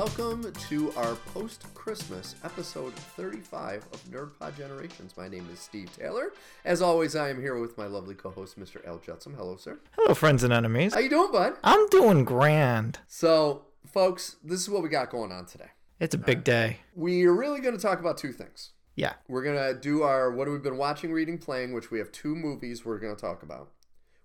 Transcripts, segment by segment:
welcome to our post Christmas episode 35 of NerdPod Generations. My name is Steve Taylor. As always, I am here with my lovely co host, Mr. Al Judson. Hello, sir. Hello, friends and enemies. How you doing, bud? I'm doing grand. So, folks, this is what we got going on today. It's a big day. We're really going to talk about two things. Yeah. We're going to do our what have we been watching, reading, playing, which we have two movies we're going to talk about.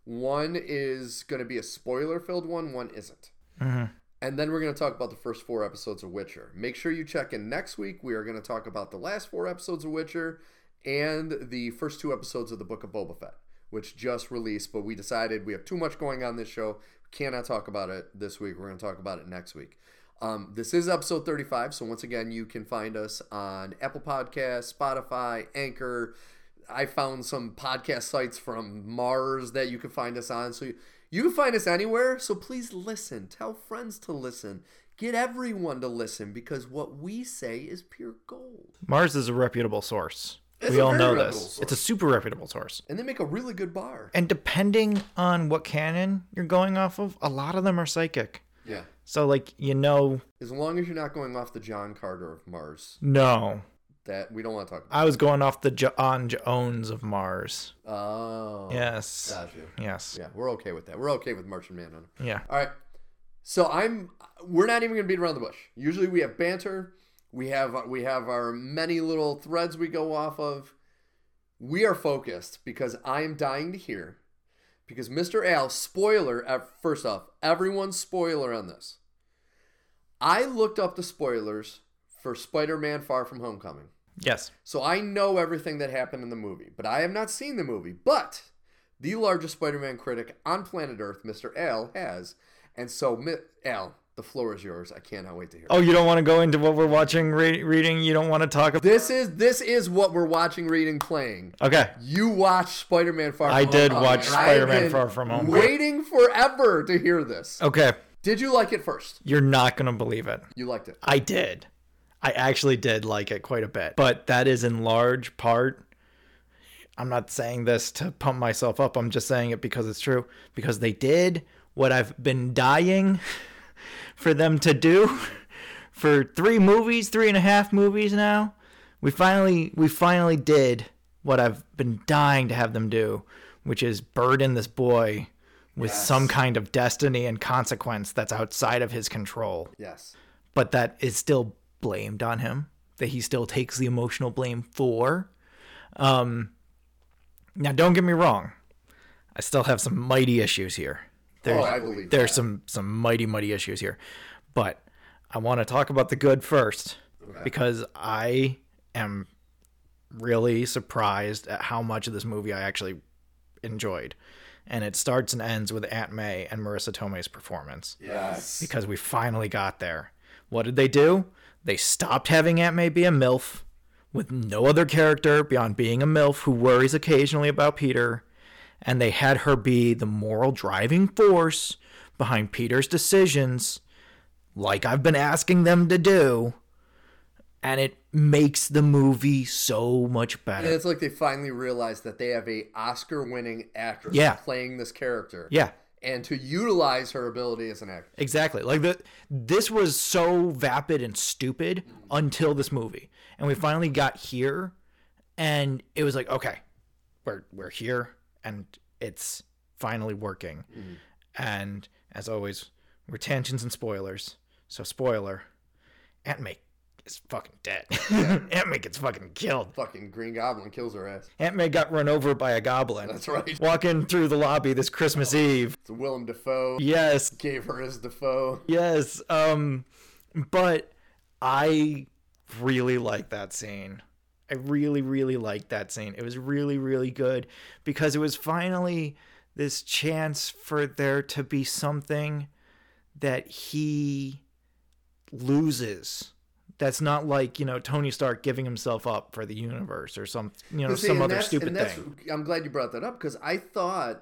One is going to be a spoiler filled one, one isn't. Mm-hmm. And then we're going to talk about the first four episodes of Witcher. Make sure you check in next week. We are going to talk about the last four episodes of Witcher and the first two episodes of the Book of Boba Fett, which just released. But we decided we have too much going on this show. We cannot talk about it this week. We're going to talk about it next week. Um, this is episode 35. So once again, you can find us on Apple Podcasts, Spotify, Anchor. I found some podcast sites from Mars that you can find us on. So you, you can find us anywhere. So please listen. Tell friends to listen. Get everyone to listen because what we say is pure gold. Mars is a reputable source. It's we all know this. source. It's a super reputable source. And they make a really good bar. And depending on what canon you're going off of, a lot of them are psychic. Yeah. So, like, you know, As long as you're not going off the John Carter of Mars, no. That we don't want to talk about. I was going off the John Jones of Mars. Oh. Yes. Got you. Yes. Yeah, we're okay with that. We're okay with Martian Manhunter. Yeah. All right. So I'm. We're not even gonna beat around the bush. Usually we have banter. We have we have our many little threads we go off of. We are focused because I am dying to hear. Because Mr. Al, spoiler. First off, everyone's spoiler on this. I looked up the spoilers for Spider-Man: Far From Homecoming. Yes. So I know everything that happened in the movie, but I have not seen the movie. But the largest Spider-Man critic on planet Earth, Mr. Al, has. And so, Al, the floor is yours. I cannot wait to hear. Oh, you don't want to go into what we're watching, re- reading? You don't want to talk about. This is this is what we're watching, reading, playing. Okay. You watched Spider-Man Far From I Home. did Oh, watch and I have Spider-Man Far From Home. Waiting forever to hear this. Okay. Did you like it first? You're not going to believe it. You liked it. I did. I actually did like it quite a bit. But that is in large part. I'm not saying this to pump myself up. I'm just saying it because it's true. Because they did what I've been dying for them to do for three movies, three and a half movies now. We finally we finally did what I've been dying to have them do, which is burden this boy with Yes. some kind of destiny and consequence that's outside of his control Yes. but that is still blamed on him that he still takes the emotional blame for um now don't get me wrong i still have some mighty issues here there's, Oh, I believe there's that. some some mighty mighty issues here but i want to talk about the good first because i am really surprised at how much of this movie i actually enjoyed and it starts and ends with aunt may and marisa tomei's performance Yes. because we finally got there. What did they do? They stopped having Aunt May be a MILF with no other character beyond being a MILF who worries occasionally about Peter, and they had her be the moral driving force behind Peter's decisions, like I've been asking them to do. And it makes the movie so much better. And it's like they finally realized that they have a Oscar-winning actress Yeah. playing this character. Yeah. And to utilize her ability as an actor. Exactly. Like the this was so vapid and stupid until this movie. And we finally got here and it was like, okay, we're we're here and it's finally working. Mm-hmm. And as always, we're tangents and spoilers. So spoiler, Aunt May is fucking dead. Aunt May gets fucking killed. Fucking Green Goblin kills her ass. Aunt May got run over by a goblin. That's right. Walking through the lobby this Christmas Eve. So Willem Dafoe Yes, gave her his Dafoe. Yes. Um but I really like that scene. I really really liked that scene. It was really really good because it was finally this chance for there to be something that he loses. That's not like, you know, Tony Stark giving himself up for the universe or some, you know, See, some other stupid thing. I'm glad you brought that up because I thought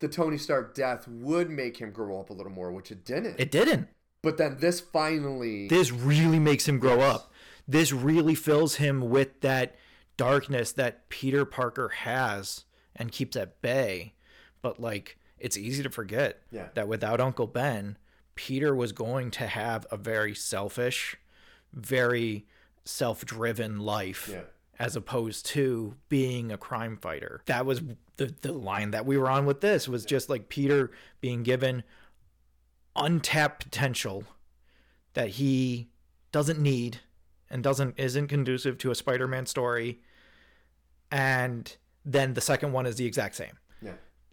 the Tony Stark death would make him grow up a little more, which it didn't. It didn't. but then this finally. this really makes him grow Yes. up. This really fills him with that darkness that Peter Parker has and keeps at bay. But like it's easy to forget Yeah. that without Uncle Ben, Peter was going to have a very selfish, very self driven life. Yeah. As opposed to being a crime fighter. That was the, the line that we were on with this was just like Peter being given untapped potential that he doesn't need and doesn't isn't conducive to a Spider-Man story. And then the second one is the exact same.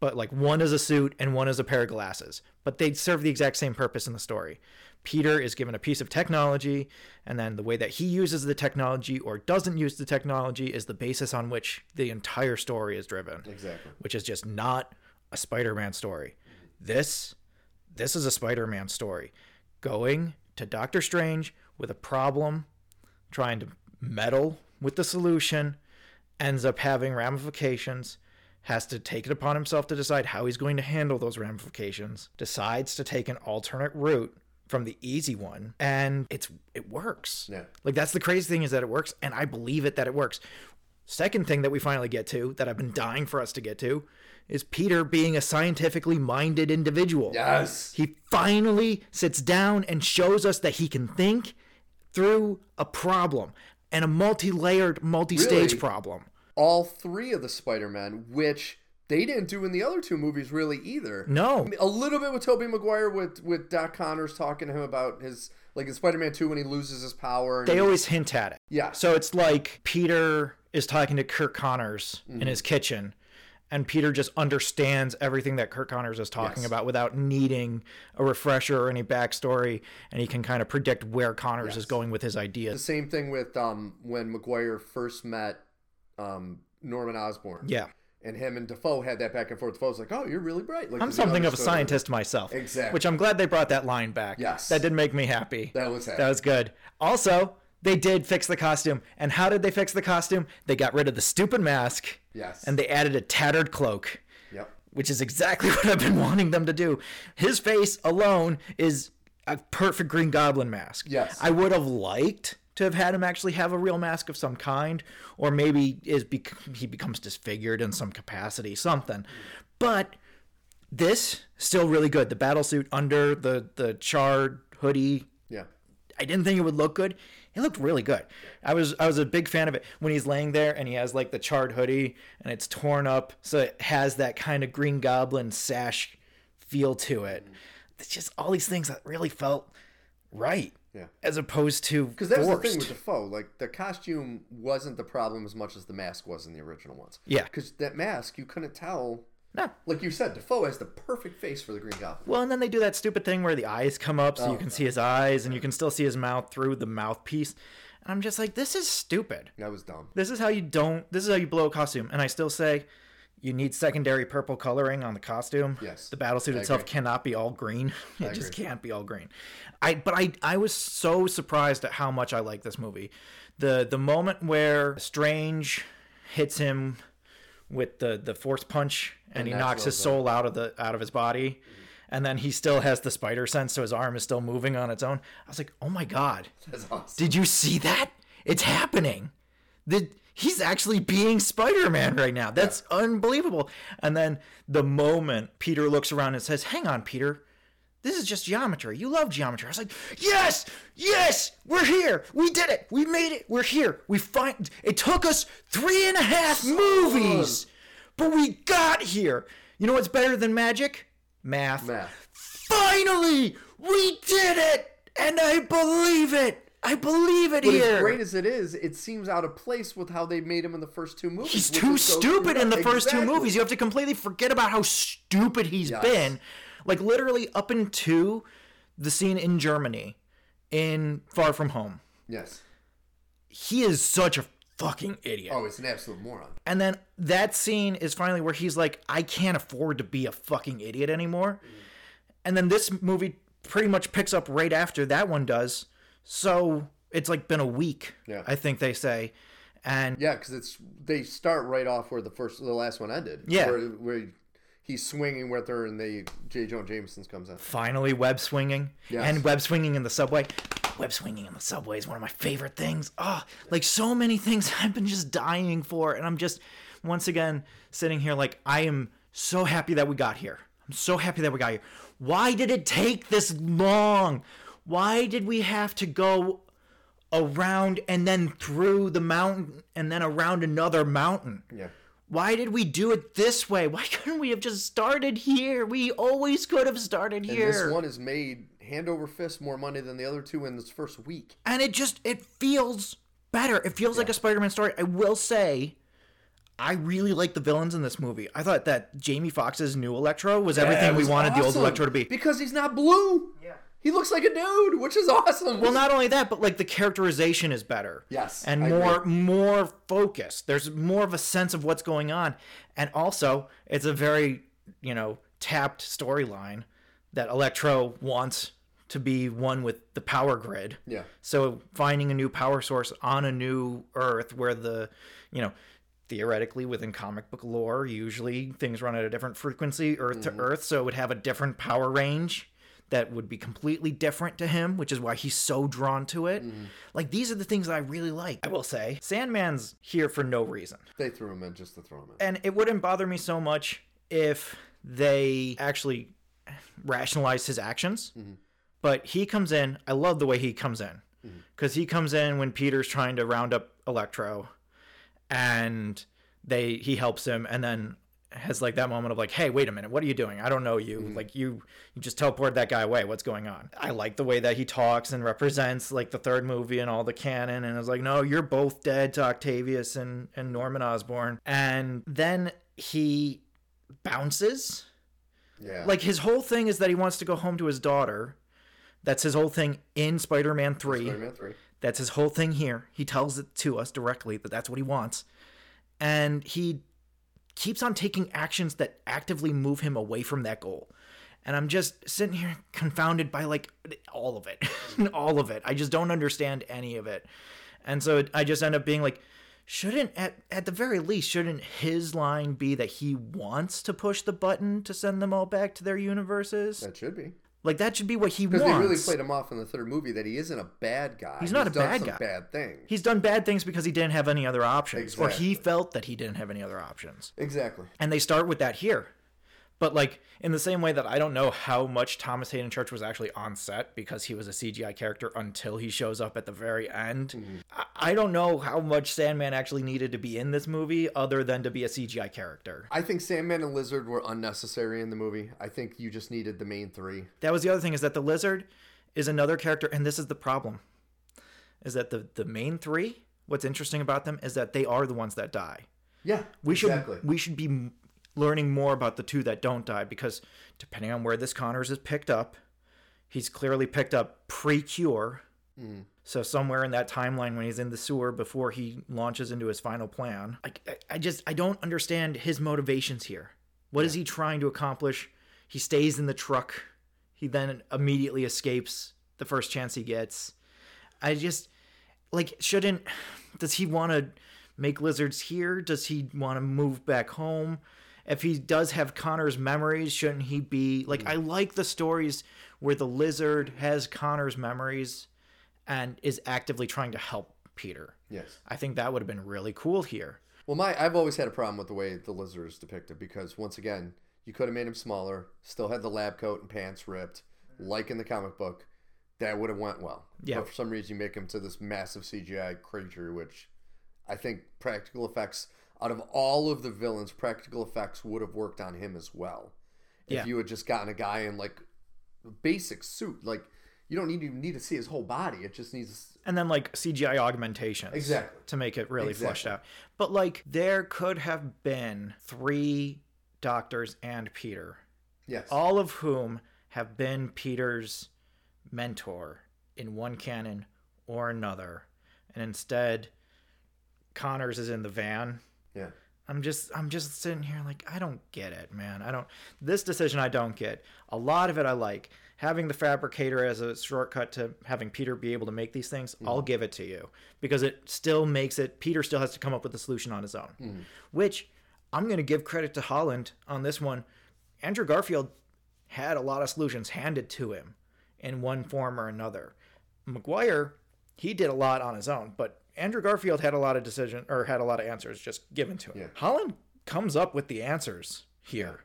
But like one is a suit and one is a pair of glasses, but they serve the exact same purpose in the story. Peter is given a piece of technology, and then the way that he uses the technology or doesn't use the technology is the basis on which the entire story is driven Exactly. which is just not a Spider-Man story. This this is a Spider-Man story. Going to Doctor Strange with a problem, trying to meddle with the solution, ends up having ramifications, has to take it upon himself to decide how he's going to handle those ramifications, decides to take an alternate route from the easy one, and it's it works. Yeah. Like that's the crazy thing is that it works, and I believe it that it works. Second thing that we finally get to, that I've been dying for us to get to, is Peter being a scientifically minded individual. Yes. He finally sits down and shows us that he can think through a problem and a multi layered, multi stage Really? problem. All three of the Spider-Men, which they didn't do in the other two movies really either. No. A little bit with Tobey Maguire with with Doc Connors talking to him about his like in Spider-Man 2 when he loses his power. And They always hint at it. Yeah. So it's like Peter is talking to Kirk Connors Mm-hmm. in his kitchen, and Peter just understands everything that Kirk Connors is talking Yes. about without needing a refresher or any backstory, and he can kind of predict where Connors is going with his ideas. the same thing with um when Maguire first met um Norman Osborn. Yeah. And him and Dafoe had that back and forth. Dafoe's like, "Oh, you're really bright." Like I'm something of a scientist myself. Exactly. Which I'm glad they brought that line back. Yes. That did make me happy. That was That was good. Also, they did fix the costume. And how did they fix the costume? They got rid of the stupid mask Yes. and they added a tattered cloak, Yep. which is exactly what I've been wanting them to do. His face alone is a perfect Green Goblin mask. Yes. I would have liked to have had him actually have a real mask of some kind, or maybe is bec- he becomes disfigured in some capacity, something. But this still really good. The battle suit under the the charred hoodie. Yeah. I didn't think it would look good. It looked really good. I was I was a big fan of it when he's laying there and he has like the charred hoodie and it's torn up, so it has that kind of Green Goblin sash feel to it. It's just all these things that really felt right, Yeah. as opposed to Because that was the thing with Dafoe. Like the costume wasn't the problem as much as the mask was in the original ones. Yeah. Because that mask, you couldn't tell. No. Like you said, Dafoe has the perfect face for the Green Goblin. Well, and then they do that stupid thing where the eyes come up so Oh, you can see his eyes and you can still see his mouth through the mouthpiece. And I'm just like, this is stupid. That was dumb. This is how you don't. This is how you blow a costume. And I still say, you need secondary purple coloring on the costume. Yes. The battlesuit itself agree. cannot be all green. It I just agree. can't be all green. I but I I was so surprised at how much I like this movie. The the moment where Strange hits him with the the force punch and he knocks his soul out of the out of his body. And then he still has the spider sense, so his arm is still moving on its own. I was like, "Oh my god! That's awesome. Did you see that? It's happening. The he's actually being Spider-Man right now. That's unbelievable. And then the moment Peter looks around and says, "Hang on, Peter. This is just geometry. You love geometry." I was like, "Yes, yes, we're here. We did it. We made it. We're here. We find. It took us three and a half movies, but we got here. You know what's better than magic? Math. Math. Finally, we did it, and I believe it. I believe it But here. as great as it is, it seems out of place with how they made him in the first two movies. He's too stupid in the up. first two movies. You have to completely forget about how stupid he's Yes. been. Like literally up into the scene in Germany in Far From Home. Yes. He is such a fucking idiot. Oh, it's an absolute moron. And then that scene is finally where he's like, I can't afford to be a fucking idiot anymore. Mm. And then this movie pretty much picks up right after that one does. So it's like been a week, Yeah. I think they say. And Yeah, because it's they start right off where the first, the last one ended. Yeah. Where, where he's swinging with her, and they J. Jonah Jameson comes in. finally web swinging Yes. and web swinging in the subway. Web swinging in the subway is one of my favorite things. Oh, like so many things I've been just dying for. And I'm just, once again, sitting here like, I am so happy that we got here. I'm so happy that we got here. Why did it take this long? Why did we have to go around and then through the mountain and then around another mountain? Yeah. Why did we do it this way? Why couldn't we have just started here? We always could have started here. And here. this one has made hand over fist more money than the other two in this first week. and it just it feels better. It feels like a Spider-Man story. I will say, I really like the villains in this movie. I thought that Jamie Foxx's new Electro was everything That we was wanted the old. Electro to be. Because he's not blue. Yeah. He looks like a dude, which is awesome. Well, not only that, but like the characterization is better. Yes, and I more agree. more focused. There's more of a sense of what's going on, and also it's a very you know tapped storyline that Electro wants to be one with the power grid. Yeah. So finding a new power source on a new Earth where the, you know, theoretically within comic book lore, usually things run at a different frequency, Earth Mm-hmm. to Earth, so it would have a different power range that would be completely different to him, which is why he's so drawn to it. Mm-hmm. Like these are the things that I really like. I will say, Sandman's here for no reason. They threw him in just to throw him in. And it wouldn't bother me so much if they actually rationalized his actions. But he comes in. I love the way he comes in because he comes in when Peter's trying to round up Electro, and they he helps him, and then has like that moment of like, hey, wait a minute, what are you doing? I don't know you. Mm-hmm. Like you, you just teleported that guy away. What's going on? I like the way that he talks and represents like the third movie and all the canon, and is like, no, you're both dead to Octavius and and Norman Osborn, and then he bounces. Yeah. Like his whole thing is that he wants to go home to his daughter. That's his whole thing in Spider-Man 3. Spider-Man 3. That's his whole thing here. He tells it to us directly that that's what he wants. And he keeps on taking actions that actively move him away from that goal. And I'm just sitting here confounded by like all of it. all of it. I just don't understand any of it. And so I just end up being like, shouldn't at, at the very least shouldn't his line be that he wants to push the button to send them all back to their universes That should be. Like that should be what he wants. Because they really played him off in the third movie that he isn't a bad guy. He's not a done bad guy. bad things. He's done bad things because he didn't have any other options, or he felt that he didn't have any other options. Exactly. And they start with that here. But like in the same way that I don't know how much Thomas Haden Church was actually on set because he was a CGI character until he shows up at the very end. Mm-hmm. I, I don't know how much Sandman actually needed to be in this movie other than to be a CGI character. I think Sandman and Lizard were unnecessary in the movie. I think you just needed the main three. That was the other thing is that the lizard is another character, and this is the problem. Is that the the main three? What's interesting about them is that they are the ones that die. Yeah, We should exactly. we should be learning more about the two that don't die because depending on where this Connors is picked up, he's clearly picked up pre-cure. Mm. So somewhere in that timeline when he's in the sewer before he launches into his final plan, I, I, I just I don't understand his motivations here. What is he trying to accomplish? He stays in the truck. He then immediately escapes the first chance he gets. I just like shouldn't does he want to make lizards here does he want to move back home if he does have connor's memories shouldn't he be like i like the stories where the lizard has connor's memories and is actively trying to help peter yes. i think that would have been really cool here Well, my I've always had a problem with the way the lizard is depicted because once again, you could have made him smaller, still had the lab coat and pants ripped, like in the comic book. That would have went well. Yeah. But for some reason, you make him to this massive CGI creature, which I think practical effects out of all of the villains, practical effects would have worked on him as well. If Yeah. you had just gotten a guy in like a basic suit, like you don't need to need to see his whole body. It just needs and then like cgi augmentations Exactly. to make it really fleshed out but like there could have been three doctors and peter yes, all of whom have been Peter's mentor in one canon or another. And instead, Connors is in the van. Yeah. I'm just I'm just sitting here like I don't get it, man. I don't this decision I don't get. A lot of it I like. Having the fabricator as a shortcut to having Peter be able to make these things, I'll mm-hmm. give it to you because it still makes it Peter still has to come up with a solution on his own. Mm-hmm. Which I'm going to give credit to Holland on this one. Andrew Garfield had a lot of solutions handed to him in one form or another. Maguire, he did a lot on his own, but Andrew Garfield had a lot of decision or had a lot of answers just given to him. Yeah. Holland comes up with the answers here.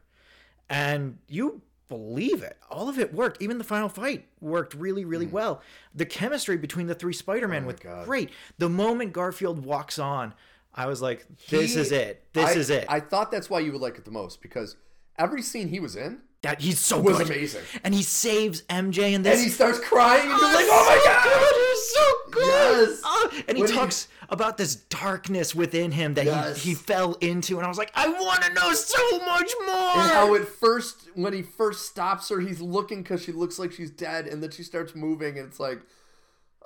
and you believe it. All of it worked. Even the final fight worked really, really hmm. well. The chemistry between the three Spider-Man oh was. Oh God. great. The moment Garfield walks on, I was like, "This He- is it. This I- is it." I thought that's why you would like it the most because every scene he was in that he's so was good. amazing. and he saves MJ in this. And he starts crying, and you're like, "Oh my oh so god!" good, he's so. Yes. Oh, and he talks about this darkness within him that Yes. he, he fell into, and I was like, I want to know so much more. And how at first, when he first stops her, he's looking because she looks like she's dead, and then she starts moving, and it's like,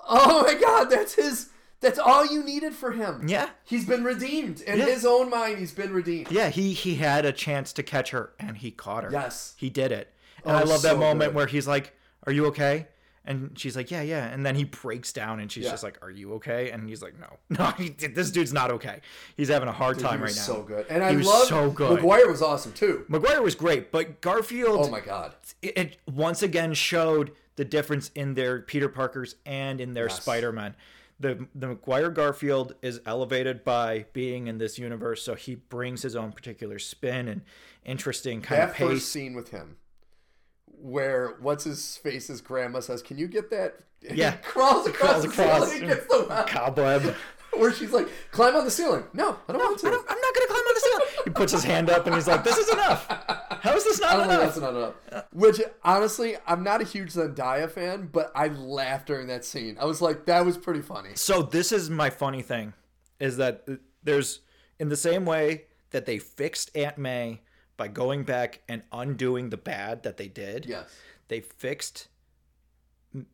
oh my god, that's his. That's all you needed for him. yeah, He's been redeemed in Yeah. his own mind. He's been redeemed. yeah. He he had a chance to catch her, and he caught her. Yes. he did it. And Oh, I love that moment good. where he's like, "Are you okay?" And she's like, "Yeah, yeah." And then he breaks down, and she's Yeah. just like, "Are you okay?" And he's like, "No, no, he, this dude's not okay. He's having a hard He time right now." so good, and I love so good. Maguire was awesome too. Maguire was great, but Garfield Oh my god, it, it once again showed the difference in their Peter Parkers and in their Yes. Spider-Man. The the Maguire Garfield is elevated by being in this universe, so he brings his own particular spin and interesting kind that of first pace. scene with him, where what's his face's grandma says, "Can you get that?" Yeah. crawls across Crawls the across. ceiling, and gets the web. Cobweb. where she's like, "Climb on the ceiling." No, I don't want to. I I'm not gonna climb on the ceiling. He puts his hand up and he's like, "This is enough. How is this I not enough?" that's not enough. Which honestly, I'm not a huge Zendaya fan, but I laughed during that scene. I was like, that was pretty funny. So this is my funny thing, is that there's in the same way that they fixed Aunt May by going back and undoing the bad that they did. Yes. they fixed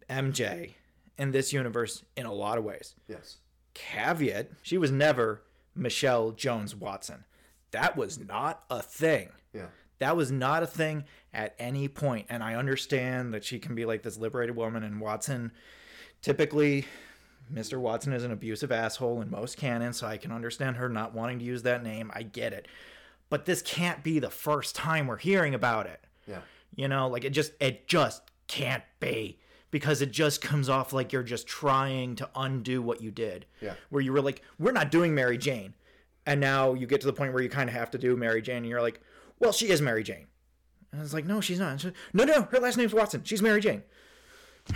MJ in this universe in a lot of ways. Yes. Caveat, she was never Michelle Jones Watson. That was not a thing. Yeah. That was not a thing at any point. And I understand that she can be like this liberated woman and Watson typically Mr. Watson is an abusive asshole in most canons, so I can understand her not wanting to use that name. I get it. But this can't be the first time we're hearing about it. Yeah. You know, like it just it just can't be because it just comes off like you're just trying to undo what you did. Yeah. Where you were like, we're not doing Mary Jane. And now you get to the point where you kind of have to do Mary Jane and you're like, well, she is Mary Jane. And it's like, no, she's not. She's- no, no, her last name's Watson. She's Mary Jane.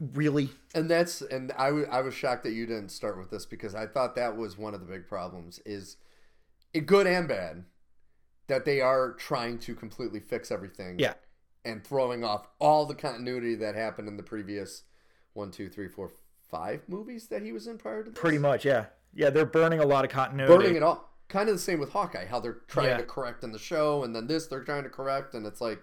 really? And that's and I I was shocked that you didn't start with this because I thought that was one of the big problems is good and bad that they are trying to completely fix everything. Yeah. And throwing off all the continuity that happened in the previous one, two, three, four, five movies that he was in prior to this. Pretty much, yeah. Yeah, they're burning a lot of continuity. burning it all. Kind of the same with Hawkeye, how they're trying Yeah. to correct in the show, and then this they're trying to correct, and it's like,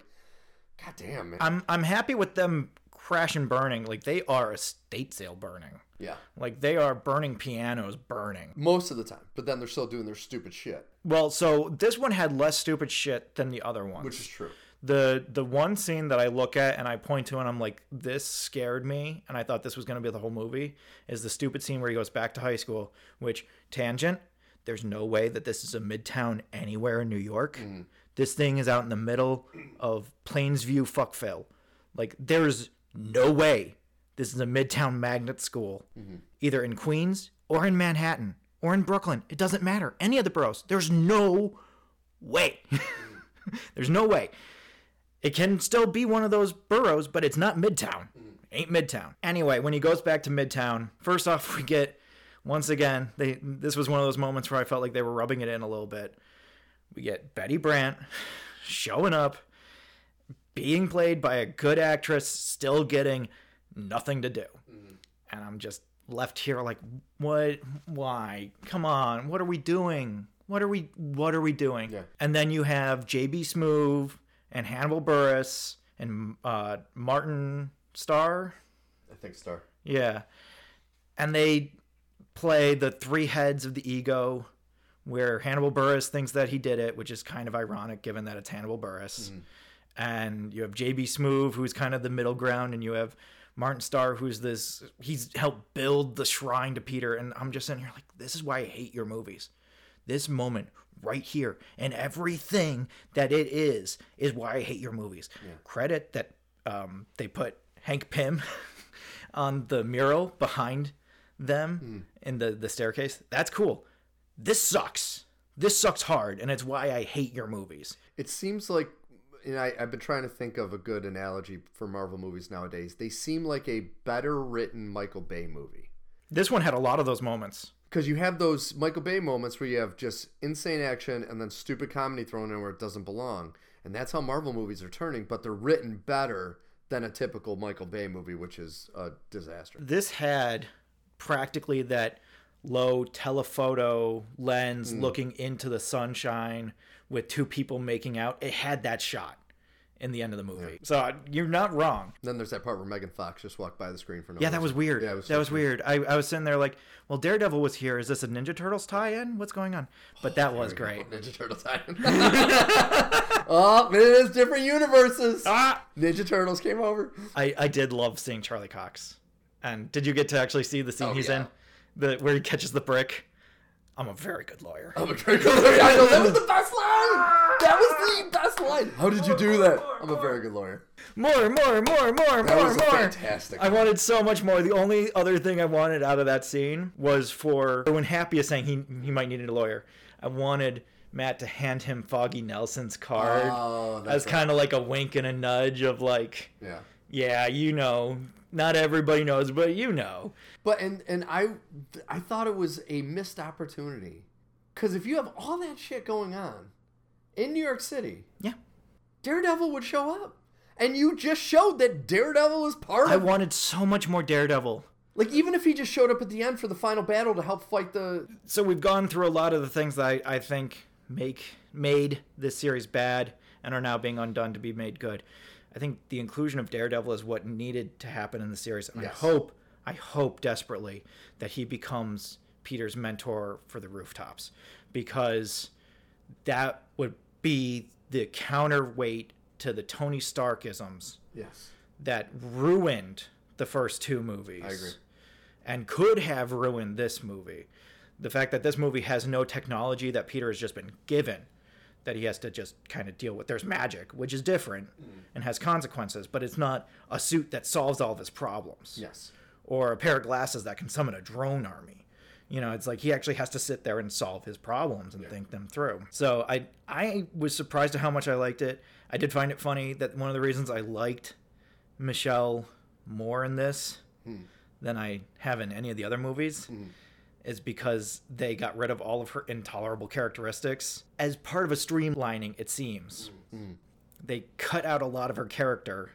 God damn, man. I'm I'm happy with them crash and burning. Like they are estate sale burning. Yeah, Like they are burning pianos burning. most of the time, but then they're still doing their stupid shit, Well, so this one had less stupid shit than the other one. which is true. the the one scene that I look at and I point to and I'm like, this scared me, and I thought this was gonna be the whole movie, is the stupid scene where he goes back to high school, which tangent, there's no way that this is a midtown anywhere in New York. Mm. This thing is out in the middle of Plainsview Fuckville. Like there's no way this is a midtown magnet school. Mm-hmm. Either in Queens or in Manhattan or in Brooklyn. It doesn't matter. Any of the boroughs. There's no way. there's no way. It can still be one of those boroughs, but it's not Midtown. Mm. Ain't Midtown. Anyway, when he goes back to Midtown, first off, we get once again. They this was one of those moments where I felt like they were rubbing it in a little bit. We get Betty Brant showing up, being played by a good actress, still getting nothing to do, and I'm just left here like, what? Why? Come on! What are we doing? What are we? What are we doing? Yeah. And then you have J.B. Smoove and Hannibal Buress and uh, Martin Starr. I think Star. Yeah. And they play the three heads of the ego, where Hannibal Buress thinks that he did it, which is kind of ironic given that it's Hannibal Buress. And you have JB Smoove, who's kind of the middle ground, and you have Martin Starr, who's this, he's helped build the shrine to Peter. And I'm just sitting here like, this is why I hate your movies. This moment right here and everything that it is is why I hate your movies. Credit that um, they put Hank Pym on the mural behind them in the, the staircase. That's cool. This sucks. This sucks hard, and it's why I hate your movies. It seems like, and I, I've been trying to think of a good analogy for Marvel movies nowadays. They seem like a better written Michael Bay movie. This one had a lot of those moments. Because you have those Michael Bay moments where you have just insane action and then stupid comedy thrown in where it doesn't belong. And that's how Marvel movies are turning, but they're written better than a typical Michael Bay movie, which is a disaster. This had practically that low telephoto lens mm. looking into the sunshine with two people making out. It had that shot in the end of the movie. So uh, you're not wrong. Then there's that part where Megan Fox just walked by the screen for no Yeah, that was weird. Yeah, was that was weird. I, I was sitting there like, well, Daredevil was here. Is this a Ninja Turtles tie-in? What's going on? But that was great. Ninja Turtle time. oh, it is different universes. Ah! Ninja Turtles came over. I, I did love seeing Charlie Cox. And did you get to actually see the scene Oh, he's yeah. in? The where he catches the brick? I'm a very good lawyer. I'm a very good lawyer. I know that was the best line. That was the best line. How did you do that? I'm a very good lawyer. More, more, more, more, That more, was more. fantastic. I wanted so much more. The only other thing I wanted out of that scene was for when Happy is saying he he might need a lawyer. I wanted Matt to hand him Foggy Nelson's card Oh, as kind of like a wink and a nudge of like, Yeah. Yeah, you know, not everybody knows, but you know. But and and I I thought it was a missed opportunity because if you have all that shit going on in New York City, Yeah. Daredevil would show up, and you just showed that Daredevil is part of I of. wanted so much more Daredevil. like even if he just showed up at the end for the final battle to help fight the so we've gone through a lot of the things that I, I think make made this series bad and are now being undone to be made good. I think the inclusion of Daredevil is what needed to happen in the series, and Yes. I hope, I hope desperately that he becomes Peter's mentor for the rooftops, because that would be the counterweight to the Tony Starkisms yes. that ruined the first two movies. I agree. And could have ruined this movie. The fact that this movie has no technology that Peter has just been given, that he has to just kind of deal with. There's magic, which is different mm. and has consequences, but it's not a suit that solves all of his problems. Yes. Or a pair of glasses that can summon a drone army. You know, it's like he actually has to sit there and solve his problems and think them through. So I I was surprised at how much I liked it. I did find it funny that one of the reasons I liked Michelle more in this hmm. than I have in any of the other movies hmm. Is because they got rid of all of her intolerable characteristics. As part of a streamlining, it seems. Mm. They cut out a lot of her character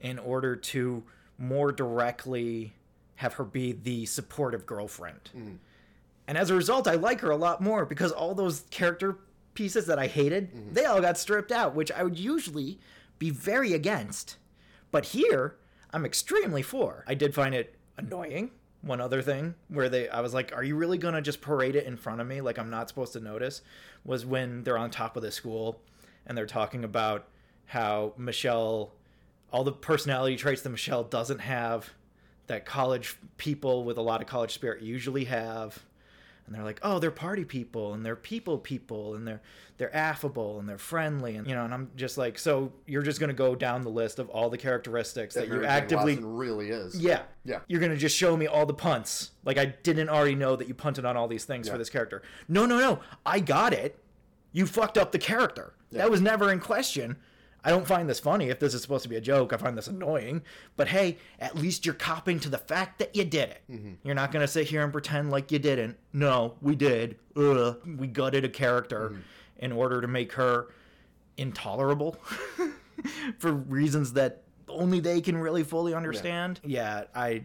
in order to more directly have her be the supportive girlfriend. Mm. And as a result, I like her a lot more because all those character pieces that I hated, mm-hmm. they all got stripped out, which I would usually be very against. But here, I'm extremely for. I did find it annoying. One other thing where they I was like, are you really to just parade it in front of me like I'm not supposed to notice? was when they're on top of the school and they're talking about how Michelle all the personality traits that Michelle doesn't have that college people with a lot of college spirit usually have and they're like, "Oh, they're party people and they're people people and they're they're affable and they're friendly." And you know, and I'm just like, "So you're just going to go down the list of all the characteristics that, you Mary actively Watson really is. yeah. Yeah. You're going to just show me all the punts. Like I didn't already know that you punted on all these things for this character. No, no, no. I got it. You fucked up the character. That was never in question. I don't find this funny. If this is supposed to be a joke, I find this annoying. But hey, at least you're copping to the fact that you did it. Mm-hmm. You're not going to sit here and pretend like you didn't. No, we did. Ugh. We gutted a character mm-hmm. in order to make her intolerable for reasons that only they can really fully understand. Yeah, I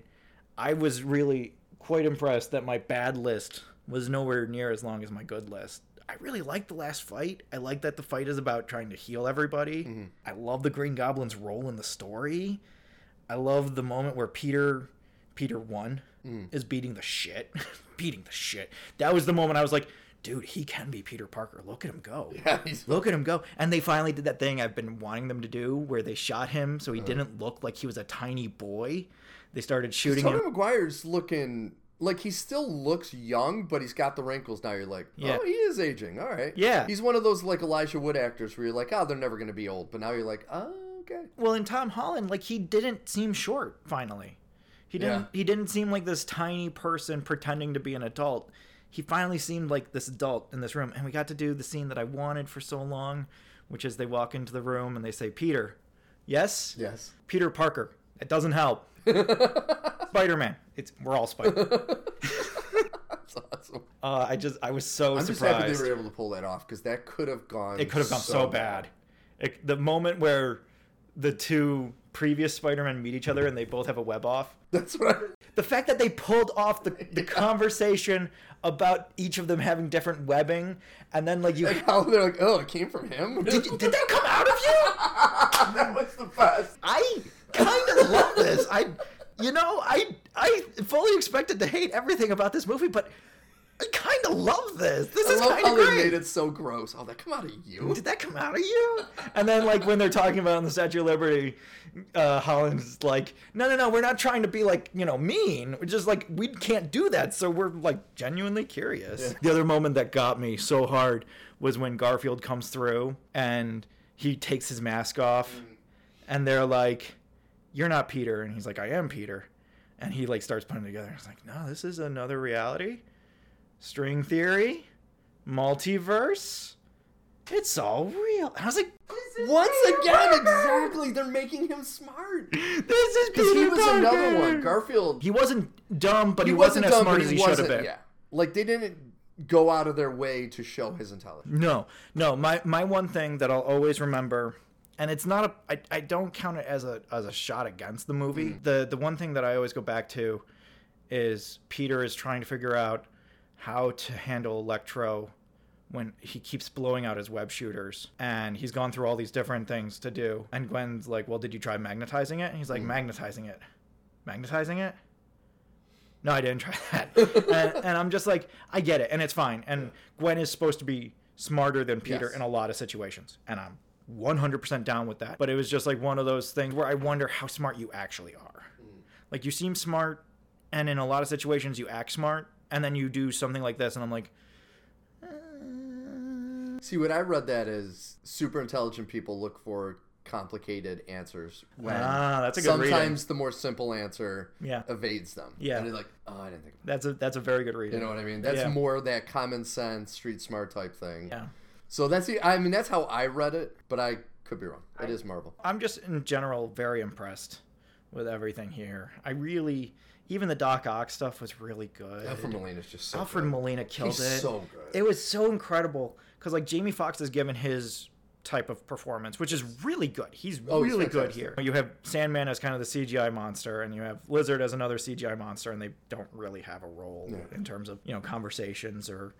I was really quite impressed that my bad list was nowhere near as long as my good list. I really like the last fight. I like that the fight is about trying to heal everybody. Mm-hmm. I love the Green Goblin's role in the story. I love the moment where Peter Peter 1 mm. is beating the shit. beating the shit. That was the moment I was like, dude, he can be Peter Parker. Look at him go. Yeah, Look at him go. And they finally did that thing I've been wanting them to do where they shot him so he uh-huh. didn't look like he was a tiny boy. They started shooting Tobey him. Maguire's looking like he still looks young, but he's got the wrinkles now. You're like, Yeah. oh, he is aging. All right. Yeah. He's one of those like Elijah Wood actors where you're like, oh, they're never going to be old. But now you're like, oh, okay. Well, in Tom Holland, like he didn't seem short finally. He didn't Yeah. he didn't seem like this tiny person pretending to be an adult. He finally seemed like this adult in this room and we got to do the scene that I wanted for so long which is they walk into the room and they say, Peter. Yes? Yes. Peter Parker. It doesn't help. Spider Man. It's we're all Spider. Man. That's awesome. Uh, I just I was so I'm just happy surprised. they were able to pull that off because that could have gone. it could have gone so, bad. It, the moment where the two previous Spider-Men meet each other and they both have a web off. That's what The fact that they pulled off the, the conversation about each of them having different webbing, and then like you Like how they're like, oh, it came from him. did, you- did that come out of you? that was the best. I kind of love this. I, you know, I I fully expected to hate everything about this movie, but I kind of love this. This I is kind of great. made it so gross. Oh, that come out of you? Did that come out of you? And then, like, when they're talking about on the Statue of Liberty, uh, Holland's like, no, no, no, we're not trying to be, like, you know, mean. We're just like, we can't do that. So we're, like, genuinely curious. Yeah. The other moment that got me so hard was when Garfield comes through and he takes his mask off and they're like, you're not Peter. And he's like, I am Peter. And he, like, starts putting it together. He's like, no, this is another reality. String theory multiverse. It's all real. And I was like, Once Peter again, Parker! exactly. They're making him smart. This is Because he was Parker. another one. Garfield. He wasn't dumb, but he, he wasn't, as smart as he should have been. Yeah. Like they didn't go out of their way to show his intelligence. No, no. My my one thing that I'll always remember, and it's not a. I, I don't count it as a as a shot against the movie. Mm. The the one thing that I always go back to, is Peter is trying to figure out how to handle Electro when he keeps blowing out his web shooters and he's gone through all these different things to do and gwen's like well did you try magnetizing it and he's like magnetizing it magnetizing it no i didn't try that and, and i'm just like i get it and it's fine and gwen is supposed to be smarter than peter Yes. in a lot of situations and i'm 100% down with that but it was just like one of those things where i wonder how smart you actually are like you seem smart and in a lot of situations you act smart and then you do something like this and i'm like See, what I read that is super intelligent people look for complicated answers when Ah, that's a good reading. sometimes the more simple answer Yeah. evades them. Yeah. And they're like, oh, I didn't think That's a that's a very good reading. You know what I mean? That's Yeah. more that common sense, street smart type thing. Yeah. So that's the. I mean, that's how I read it, but I could be wrong. It is Marvel. I'm just in general very impressed with everything here. I really even the Doc Ock stuff was really good. Alfred Molina's just so. Alfred good. Molina killed He's it. so good. It was so incredible because like Jamie Foxx has given his type of performance, which is really good. He's Oh, he's really good here. You have Sandman as kind of the CGI monster, and you have Lizard as another CGI monster, and they don't really have a role in terms of you know conversations or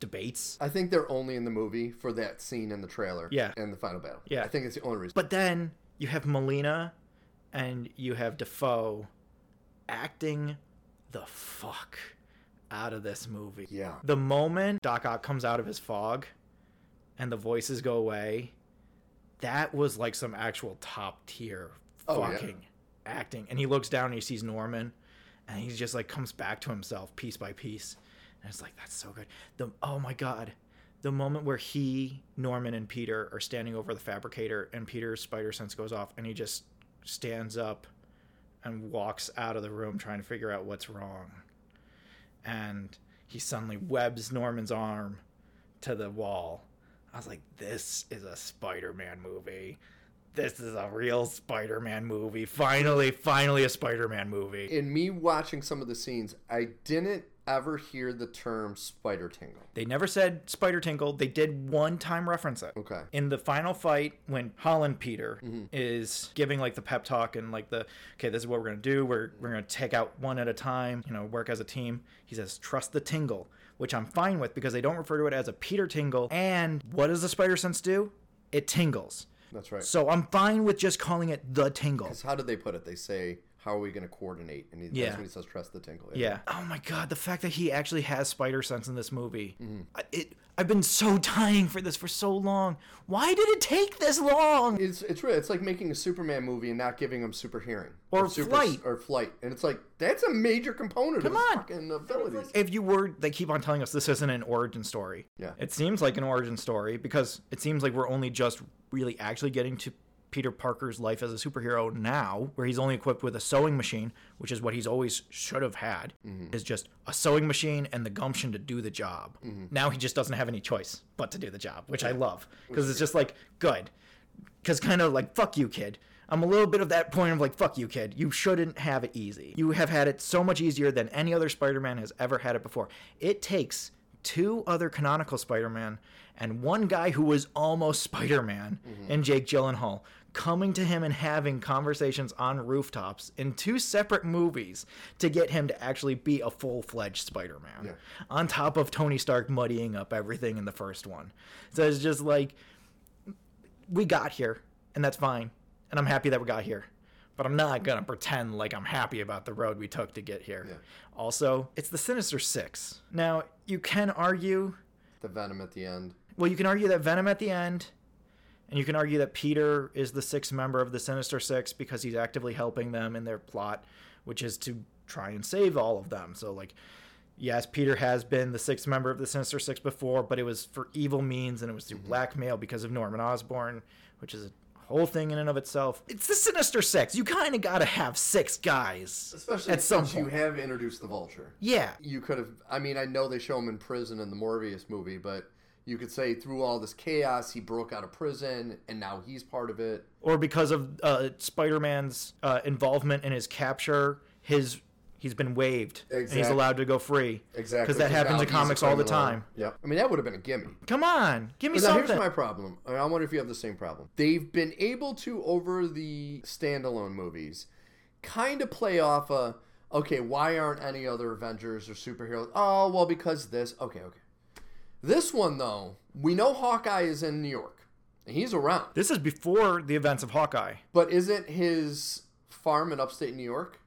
debates. I think they're only in the movie for that scene in the trailer. Yeah. And the final battle. Yeah. I think it's the only reason. But then you have Molina and you have Dafoe acting the fuck out of this movie. Yeah. The moment Doc Ock comes out of his fog and the voices go away, that was like some actual top tier Oh, yeah. fucking acting. And he looks down and he sees Norman and he just like comes back to himself piece by piece. And it's like that's so good. The oh my god. The moment where he, Norman, and Peter are standing over the fabricator, and Peter's spider sense goes off, and he just stands up and walks out of the room trying to figure out what's wrong. And he suddenly webs Norman's arm to the wall. I was like, this is a Spider Man movie. This is a real Spider Man movie. Finally, finally, a Spider Man movie. In me watching some of the scenes, I didn't ever hear the term spider tingle. They never said Spider tingle. They did one time reference it. Okay. In the final fight, when Holland Peter Mm-hmm. is giving like the pep talk and like the okay, this is what we're gonna do. We're we're gonna take out one at a time. You know, work as a team. He says, "Trust the tingle," which I'm fine with because they don't refer to it as a Peter tingle. And what does the spider sense do? It tingles. That's right. So I'm fine with just calling it the tingle. 'Cause how did they put it? They say, how are we going to coordinate? And he, Yeah. that's when he says, trust the tingle. Yeah. Oh my god, the fact that he actually has spider sense in this movie. Mm-hmm. I- It I've been so dying for this for so long. Why did it take this long? It's it's real. It's like making a Superman movie and not giving him super hearing Or super, flight. or flight, and it's like that's a major component Come of his on. fucking abilities. If you were they keep on telling us this isn't an origin story. Yeah. It seems like an origin story because it seems like we're only just really actually getting to Peter Parker's life as a superhero now, where he's only equipped with a sewing machine, which is what he's always should have had, is just a sewing machine and the gumption to do the job. Now he just doesn't have any choice but to do the job, which I love because it's just like good. Because kind of like fuck you, kid. I'm a little bit of that point of like fuck you, kid. You shouldn't have it easy. You have had it so much easier than any other Spider-Man has ever had it before. It takes two other canonical Spider-Man and one guy who was almost Spider-Man and Jake Gyllenhaal coming to him and having conversations on rooftops in two separate movies to get him to actually be a full-fledged Spider-Man. Yeah. On top of Tony Stark muddying up everything in the first one. So it's just like we got here, and that's fine. And I'm happy that we got here. But I'm not going to pretend like I'm happy about the road we took to get here. Yeah. Also, it's the Sinister Six. Now, you can argue, The Venom at the end. well, you can argue that Venom at the end, and you can argue that Peter is the sixth member of the Sinister Six because he's actively helping them in their plot, which is to try and save all of them. So, like, yes, Peter has been the sixth member of the Sinister Six before, but it was for evil means and it was through mm-hmm. blackmail because of Norman Osborn, which is a whole thing in and of itself. It's the Sinister Six. You kind of got to have six guys Especially at some since you have introduced the Vulture. yeah, You could have. I mean, I know they show him in prison in the Morbius movie, but you could say through all this chaos, he broke out of prison, and now he's part of it. or because of uh, Spider-Man's uh, involvement in his capture, his he's been waived and he's allowed to go free. Exactly. because that happens in comics all the time. Yep. I mean, that would have been a gimme. Come on, give me But now something. here's my problem. I wonder if you have the same problem. They've been able to over the standalone movies, kind of play off a okay. Why aren't any other Avengers or superheroes? Oh well, because this. Okay, okay. This one though, we know Hawkeye is in New York, he's around. This is before the events of Hawkeye. But isn't his farm in upstate New York?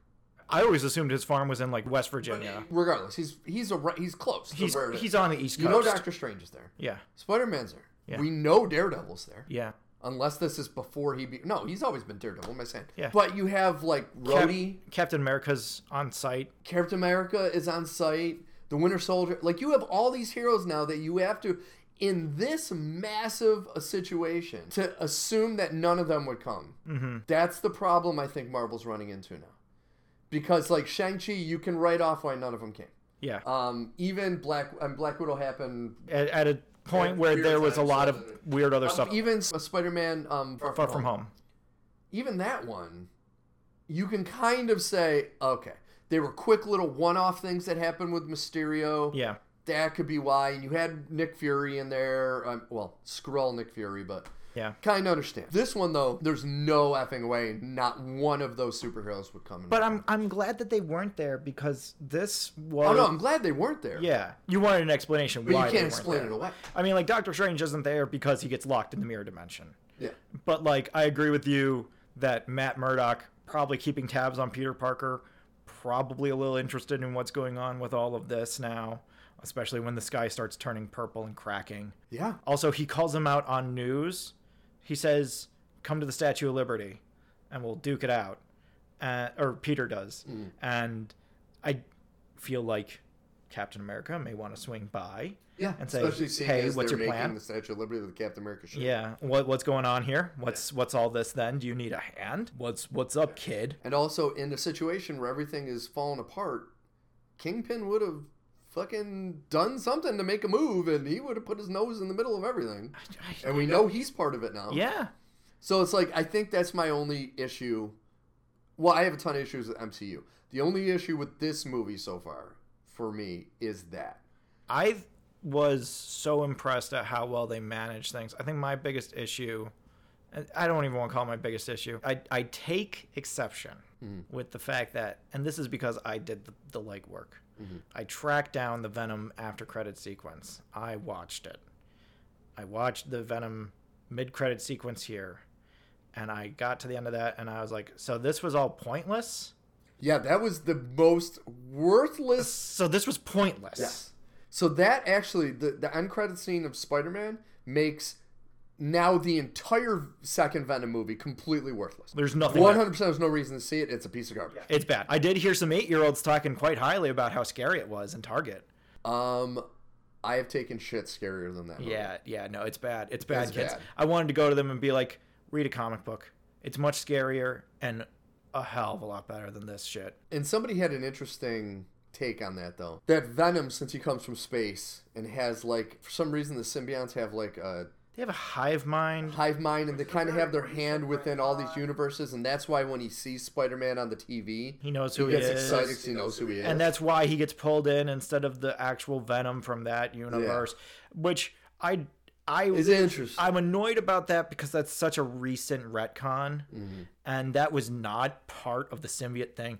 I always assumed his farm was in like West Virginia. Regardless, he's he's a he's close. He's where it is. he's on the East Coast. you know Doctor Strange is there. Yeah, Spider Man's there. Yeah. We know Daredevil's there. yeah. Unless this is before he be no, he's always been Daredevil. What am I saying? Yeah. But you have like Cap- Rhodey, Captain America's on site. Captain America is on site, the Winter Soldier. Like you have all these heroes now that you have to in this massive a situation to assume that none of them would come. Mm-hmm. That's the problem I think Marvel's running into now. Because like Shang Chi, you can write off why none of them came. Yeah, Um, even Black and Black Widow happened. at, at a point At where there was a lot of weird other Um, stuff. even Spider Man um, Far, Far from home. even that one, you can kind of say, okay, they were quick little one-off things that happened with Mysterio. Yeah, That could be why. And you had Nick Fury in there. Um, well, Skrull Nick Fury, but yeah. kind of understand. This one though, there's no effing way not one of those superheroes would come in. But I'm I'm glad that they weren't there because this was. oh no, I'm glad they weren't there. Yeah, you wanted an explanation but why you they can't weren't explain there. it away. I mean, like Doctor Strange isn't there because he gets locked in the mirror dimension. Yeah, But like, I agree with you that Matt Murdock probably keeping tabs on Peter Parker, probably a little interested in what's going on with all of this now, especially when the sky starts turning purple and cracking. yeah. Also, he calls him out on news. He says, "Come to the Statue of Liberty, and we'll duke it out." Uh, or Peter does, Mm. and I feel like Captain America may want to swing by. Yeah, And say, "Hey, what's your plan?" the Statue of Liberty with Captain America shit. Yeah, what what's going on here? What's what's all this then? Do you need a hand? What's what's up, kid? And also in a situation where everything is falling apart, Kingpin would have fucking done something to make a move, and he would have put his nose in the middle of everything. And we know he's part of it now. Yeah, So it's like I think that's my only issue. Well, I have a ton of issues with MCU. The only issue with this movie so far for me is that. I was so impressed at how well they managed things. I think my biggest issue, and I don't even want to call it my biggest issue. I I take exception mm-hmm. with the fact that, and this is because I did the, the legwork. Mm-hmm. I tracked down the Venom after credit sequence. I watched it. I watched the Venom mid credit sequence here, and I got to the end of that, and I was like, so this was all pointless. Yeah, that was the most worthless So this was pointless. Yes. So that actually, the the end credit scene of Spider Man makes now the entire second Venom movie completely worthless. There's nothing. One hundred percent. There's no reason to see it. It's a piece of garbage. It's bad. I did hear some eight year olds talking quite highly about how scary it was in Target. Um, I have taken shit scarier than that. movie. Yeah, yeah, no, it's bad. It's bad, It's kids. bad. I wanted to go to them and be like, read a comic book. It's much scarier and a hell of a lot better than this shit. And somebody had an interesting take on that though. That Venom, since he comes from space and has like for some reason the symbionts have like a They have a hive mind. hive mind and they kind of have their hand within all these universes, and that's why when he sees Spider-Man on the TV, He knows who he, gets is. excited he knows who he is. and that's why he gets pulled in instead of the actual Venom from that universe, which I I is interesting. I'm annoyed about that because that's such a recent retcon, Mm-hmm. and that was not part of the symbiote thing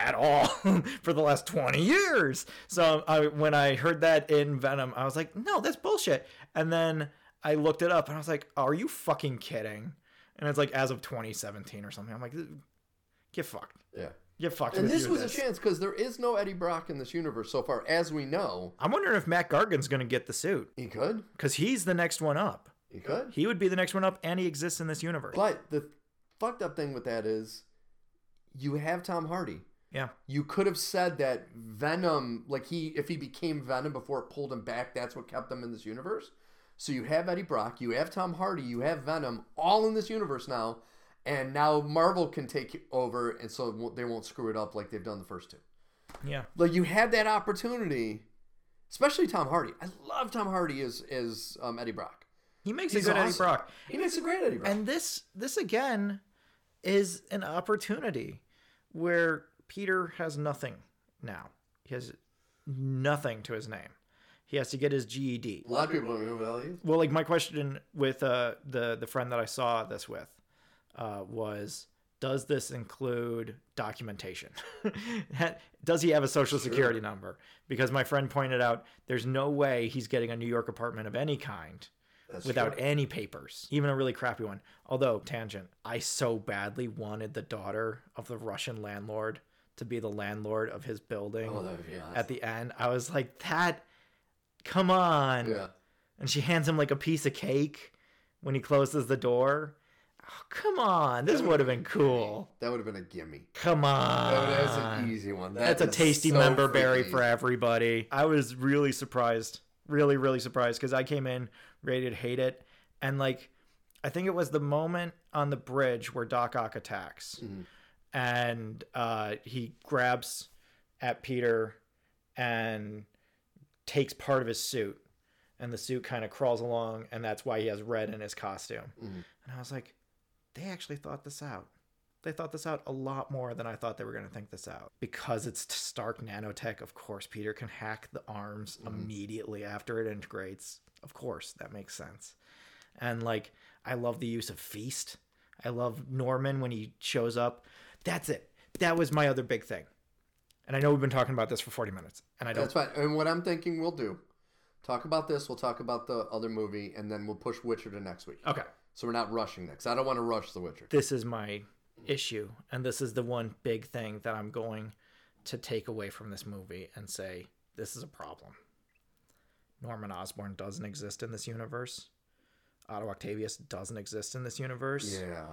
at all for the last 20 years. So I, when I heard that in Venom, I was like, no, that's bullshit. And then I looked it up and I was like, are you fucking kidding? And it's like as of 2017 or something. I'm like, get fucked. yeah. Get fucked. And this was this. a chance because there is no Eddie Brock in this universe so far, as we know. I'm wondering if Mac Gargan's going to get the suit He could. because he's the next one up. He could. He would be the next one up, and he exists in this universe. But the fucked up thing with that is, you have Tom Hardy. Yeah. You could have said that Venom, like he, if he became Venom before it pulled him back, that's what kept him in this universe. So you have Eddie Brock, you have Tom Hardy, you have Venom, all in this universe now, and now Marvel can take over, and so they won't screw it up like they've done the first two. Yeah. Like you had that opportunity, especially Tom Hardy. I love Tom Hardy as as um, Eddie Brock. He makes He's a good Eddie. Brock. He makes a great Eddie Brock. And this this again is an opportunity where Peter has nothing now. He has nothing to his name. He has to get his GED. a lot of people don't know who he is. Well, like my question with uh, the the friend that I saw this with uh, was, does this include documentation? does he have a social security number? Because my friend pointed out there's no way he's getting a New York apartment of any kind That's without true. any papers, even a really crappy one. Although, tangent, I so badly wanted the daughter of the Russian landlord to be the landlord of his building Oh, at the end. I was like, that, come on. yeah. And she hands him like a piece of cake when he closes the door. Oh, come on. This would have been cool. That would have been a gimme. Come on. That that's an easy one. That That's a tasty so member berry for everybody. I was really surprised. Really, really surprised because I came in ready to hate it. And like, I think it was the moment on the bridge where Doc Ock attacks. Mm-hmm. And uh, he grabs at Peter and takes part of his suit. And the suit kind of crawls along. And that's why he has red in his costume. Mhm. And I was like, they actually thought this out. They thought this out a lot more than I thought they were going to think this out. Because it's Stark nanotech, of course, Peter can hack the arms immediately after it integrates. Of course, that makes sense. And like, I love the use of Feast. I love Norman when he shows up. That's it. That was my other big thing. And I know we've been talking about this for 40 minutes, and I don't. That's fine. And what I'm thinking we'll do, talk about this. We'll talk about the other movie, and then we'll push Witcher to next week. Okay. So we're not rushing next. I don't want to rush The Witcher. this is my issue and this is the one big thing that i'm going to take away from this movie and say this is a problem norman osborn doesn't exist in this universe otto octavius doesn't exist in this universe Yeah.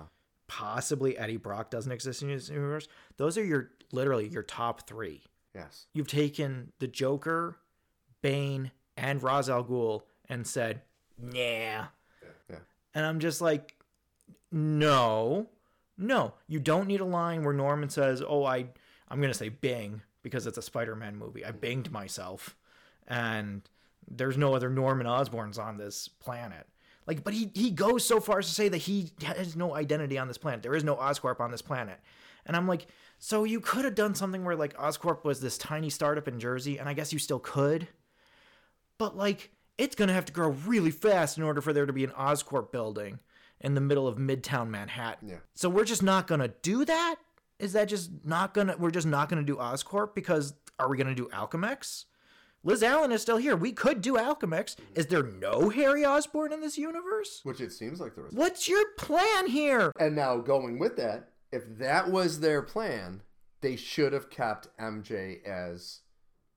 Possibly eddie brock doesn't exist in this universe those are your literally your top three Yes. you've taken the joker bane and Ra's al Ghul and said nah Yeah. and I'm just like, no, no, you don't need a line where Norman says, "Oh, I, I'm gonna say Bing because it's a Spider-Man movie. I binged myself, and there's no other Norman Osborns on this planet." Like, but he he goes so far as to say that he has no identity on this planet. There is no Oscorp on this planet, and I'm like, so you could have done something where like Oscorp was this tiny startup in Jersey, and I guess you still could, but like it's gonna have to grow really fast in order for there to be an Oscorp building in the middle of Midtown Manhattan. Yeah. So we're just not gonna do that. Is that just not gonna? We're just not gonna do Oscorp because are we gonna do Alchemax? Liz Allen is still here. We could do Alchemax. Is there no Harry Osborn in this universe? Which it seems like there is. What's your plan here? And now going with that, if that was their plan, they should have kept MJ as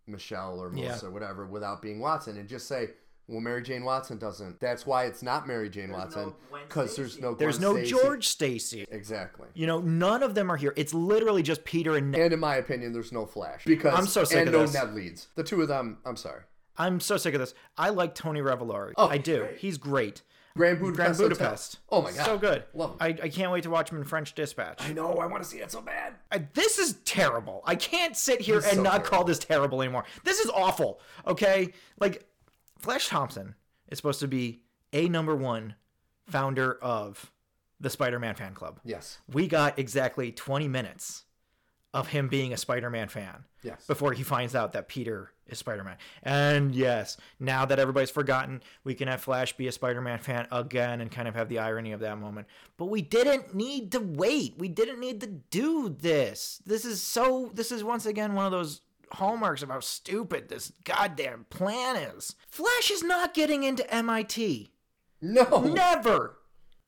Michelle or Yeah. Melissa or whatever without being Watson and just say, well, Mary Jane Watson doesn't. That's why it's not Mary Jane Watson because there's no There's no Stacy. George Stacy. Exactly. You know, none of them are here. It's literally just Peter and Ned. And in my opinion, there's no Flash because I'm so sick of this. and of no this. Ned leads. The two of them, I'm sorry. I'm so sick of this. I like Tony Revolori. Oh, I do. great. He's great. Grand Budapest. Grand Hotel. Budapest. Oh my god, So good. Love 'em. I, I can't wait to watch him in French Dispatch. I know. I want to see it so bad. I- this is terrible. I can't sit here He's and so not terrible. call this terrible anymore. This is awful. Okay? Like, Flash Thompson is supposed to be a number one founder of the Spider Man fan club. Yes. We got exactly 20 minutes of him being a Spider Man fan Yes. before he finds out that Peter is Spider Man. And yes, now that everybody's forgotten, we can have Flash be a Spider Man fan again and kind of have the irony of that moment. But we didn't need to wait. We didn't need to do this. This is so, this is once again one of those hallmarks of how stupid this goddamn plan is. Flash is not getting into MIT. No. Never,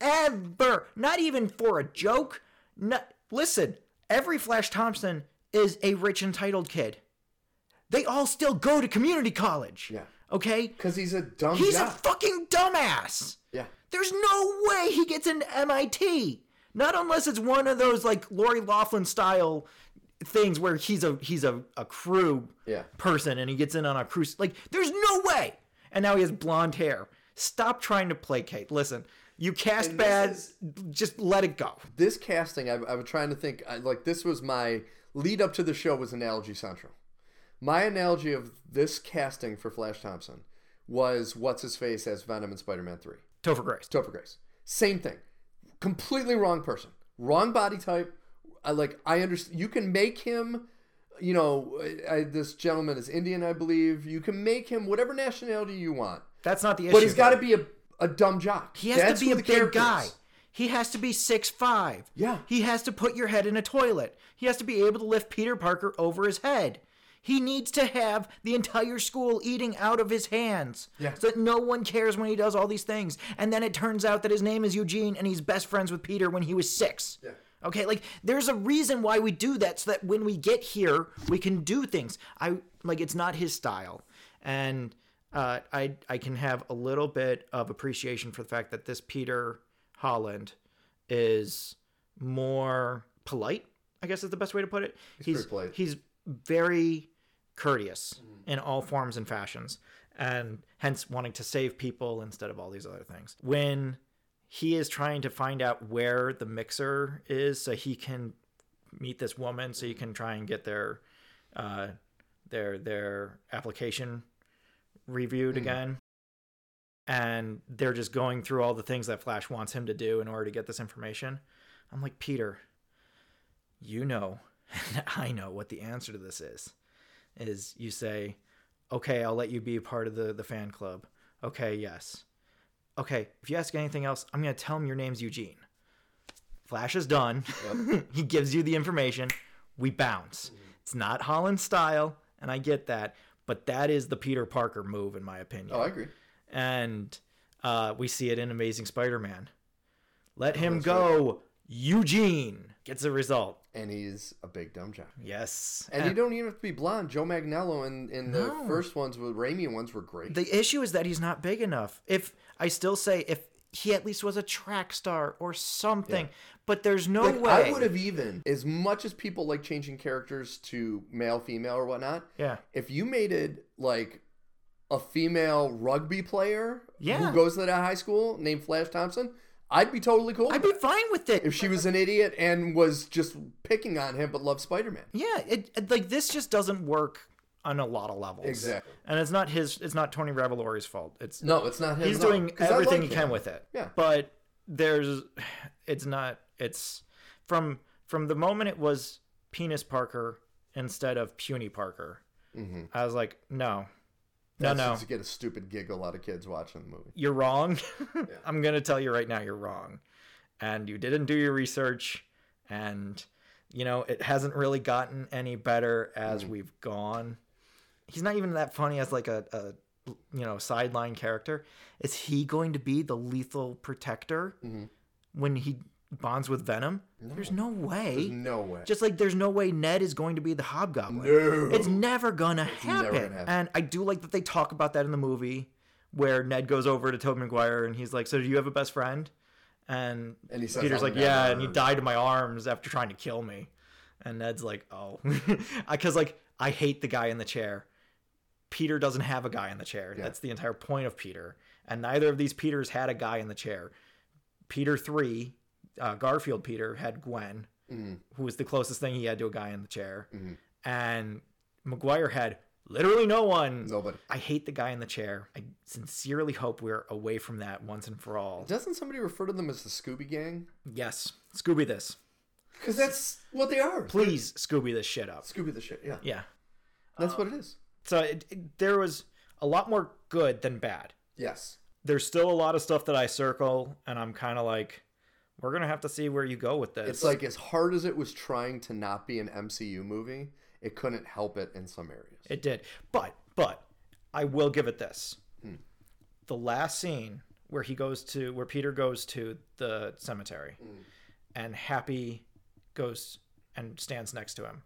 ever, not even for a joke. No, listen, every Flash Thompson is a rich entitled kid. They all still go to community college. Yeah. Okay? Because he's a dumb He's guy. a fucking dumbass. yeah. There's no way he gets into MIT. Not unless it's one of those like Lori Loughlin style things where he's a he's a, a crew Yeah. person and he gets in on a cruise. Like, there's no way. And now he has blonde hair. Stop trying to placate. Listen, you cast And bad. is- Just let it go. This casting, I, I was trying to think. I, like this was my lead up to the show was Analogy Central. My analogy of this casting for Flash Thompson was what's his face as Venom in Spider Man Three. Topher Grace. Topher Grace. Same thing. Completely wrong person. Wrong body type. I like. I understand. You can make him. You know, I, this gentleman is Indian, I believe. You can make him whatever nationality you want, That's not the issue. but he's got to be a, a dumb jock. He has That's to be a big guy. He has to be six five. Yeah. He has to put your head in a toilet. He has to be able to lift Peter Parker over his head. He needs to have the entire school eating out of his hands. Yeah. So that no one cares when he does all these things. And then it turns out that his name is Eugene and he's best friends with Peter when he was six. Yeah. Okay, like there's a reason why we do that so that when we get here, we can do things. I like it's not his style. And uh, I I can have a little bit of appreciation for the fact that this Peter Holland is more polite. I guess is the best way to put it. He's polite. he's very courteous in all forms and fashions, and hence wanting to save people instead of all these other things. When he is trying to find out where the mixer is, so he can meet this woman, so he can try and get their uh, their their application reviewed again. And they're just going through all the things that Flash wants him to do in order to get this information. I'm like, Peter, you know, and I know what the answer to this is. Is you say, okay, I'll let you be a part of the, the fan club. Okay, yes. Okay, if you ask anything else, I'm going to tell him your name's Eugene. Flash is done. he gives you the information. We bounce. It's not Holland style, and I get that, but that is the Peter Parker move, in my opinion Oh, I agree. and uh, we see it in Amazing Spider-Man. Let him Oh, that's go. Eugene gets a result. And he's a big dumb jock. Yes. And you don't even have to be blonde. Joe Manganiello in, in the No. first ones with Raimi ones were great. the issue is that he's not big enough. If I still say if he at least was a track star or something, but there's no like, way. I would have even, as much as people like changing characters to male, female, or whatnot, Yeah. if you made it like a female rugby player Yeah. who goes to that high school named Flash Thompson, I'd be totally cool. I'd be fine with it. if she was an idiot and was just picking on him but loved Spider Man. yeah, it, it- like this just doesn't work on a lot of levels. Exactly. And it's not his. It's not Tony Revolori's fault. It's No, it's not him. he's all, doing everything like he can him. with it. Yeah. But there's it's not it's from from the moment it was penis Parker instead of puny Parker. Mm-hmm. I was like, no. No, That's no. to get a stupid giggle out of kids watching the movie. You're wrong. I'm going to tell you right now you're wrong. And you didn't do your research and you know, it hasn't really gotten any better as mm. we've gone. He's not even that funny as like a, a you know, sideline character. Is he going to be the lethal protector mm-hmm. when he bonds with Venom? There's no way. There's no way. Just like there's no way Ned is going to be the Hobgoblin. No. It's never gonna happen. gonna happen. And I do like that they talk about that in the movie where Ned goes over to Tobey Maguire and he's like, "So do you have a best friend?" And, And he says, Peter's "I'll like, "Yeah," and he died in my arms after trying to kill me. And Ned's like, "Oh," because like I hate the guy in the chair. Peter doesn't have a guy in the chair. That's the entire point of Peter. and neither of these Peters had a guy in the chair. Peter three, uh, Garfield Peter had Gwen, mm-hmm. who was the closest thing he had to a guy in the chair, mm-hmm. and Maguire had literally no one. Nobody. I hate the guy in the chair. I sincerely hope we're away from that once and for all. Doesn't somebody refer to them as the Scooby Gang? Yes, Scooby this. Because that's what they are. Please Scooby this shit up. Scooby the shit. Yeah. Yeah. That's what it um, is. So it, it- there was a lot more good than bad. Yes. There's still a lot of stuff that I circle, and I'm kind of like, we're gonna have to see where you go with this. It's like as hard as it was trying to not be an MCU movie, it couldn't help it in some areas. it did, but but I will give it this: hmm. the last scene where he goes to where Peter goes to the cemetery, hmm. and Happy goes and stands next to him.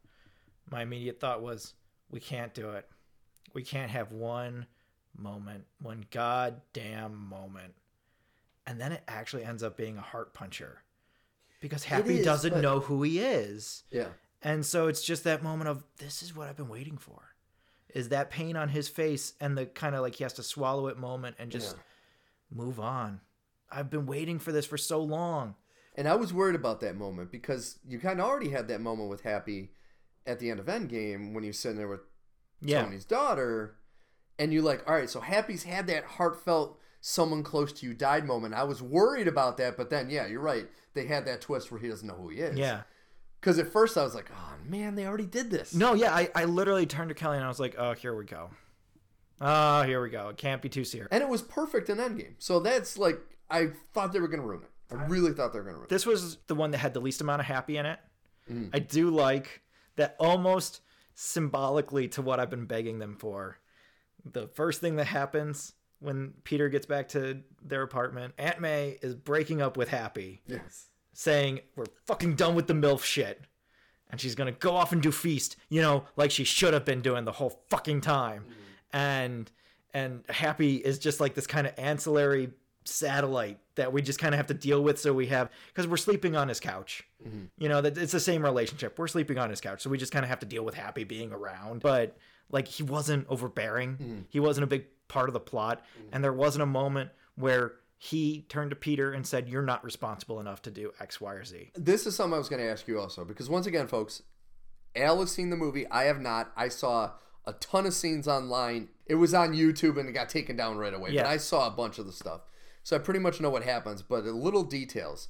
My immediate thought was, we can't do it. We can't have one moment, one goddamn moment. And then it actually ends up being a heart puncher. Because Happy is, doesn't but- know who he is. Yeah. And so it's just that moment of this is what I've been waiting for. Is that pain on his face and the kind of like he has to swallow it moment and just move on. I've been waiting for this for so long. And I was worried about that moment because you kind of already had that moment with Happy at the end of Endgame when he's sitting there with Yeah. Tony's daughter, and you're like, all right, so Happy's had that heartfelt someone close to you died moment. I was worried about that, but then yeah, you're right. They had that twist where he doesn't know who he is. Yeah. Because at first I was like, oh man, they already did this. No, yeah, I, I literally turned to Kelly and I was like, oh, here we go. Oh, here we go. It can't be too serious. And it was perfect in Endgame. So that's like, I thought they were gonna ruin it. I really thought they were gonna ruin it. This was the one that had the least amount of happy in it. Mm. I do like that almost symbolically to what I've been begging them for. The first thing that happens when Peter gets back to their apartment, Aunt May is breaking up with Happy, Yes. saying, We're fucking done with the MILF shit. And she's gonna go off and do feast, you know, like she should have been doing the whole fucking time. And and Happy is just like this kind of ancillary satellite that we just kind of have to deal with so we have because we're sleeping on his couch mm-hmm. you know that it's the same relationship we're sleeping on his couch so we just kind of have to deal with happy being around but like he wasn't overbearing mm. he wasn't a big part of the plot mm-hmm. and there wasn't a moment where he turned to peter and said you're not responsible enough to do x y or z This is something I was going to ask you also because once again, folks, Al has seen the movie. I have not. I saw a ton of scenes online. It was on YouTube and it got taken down right away. Yeah. But I saw a bunch of the stuff, so I pretty much know what happens. But the little details.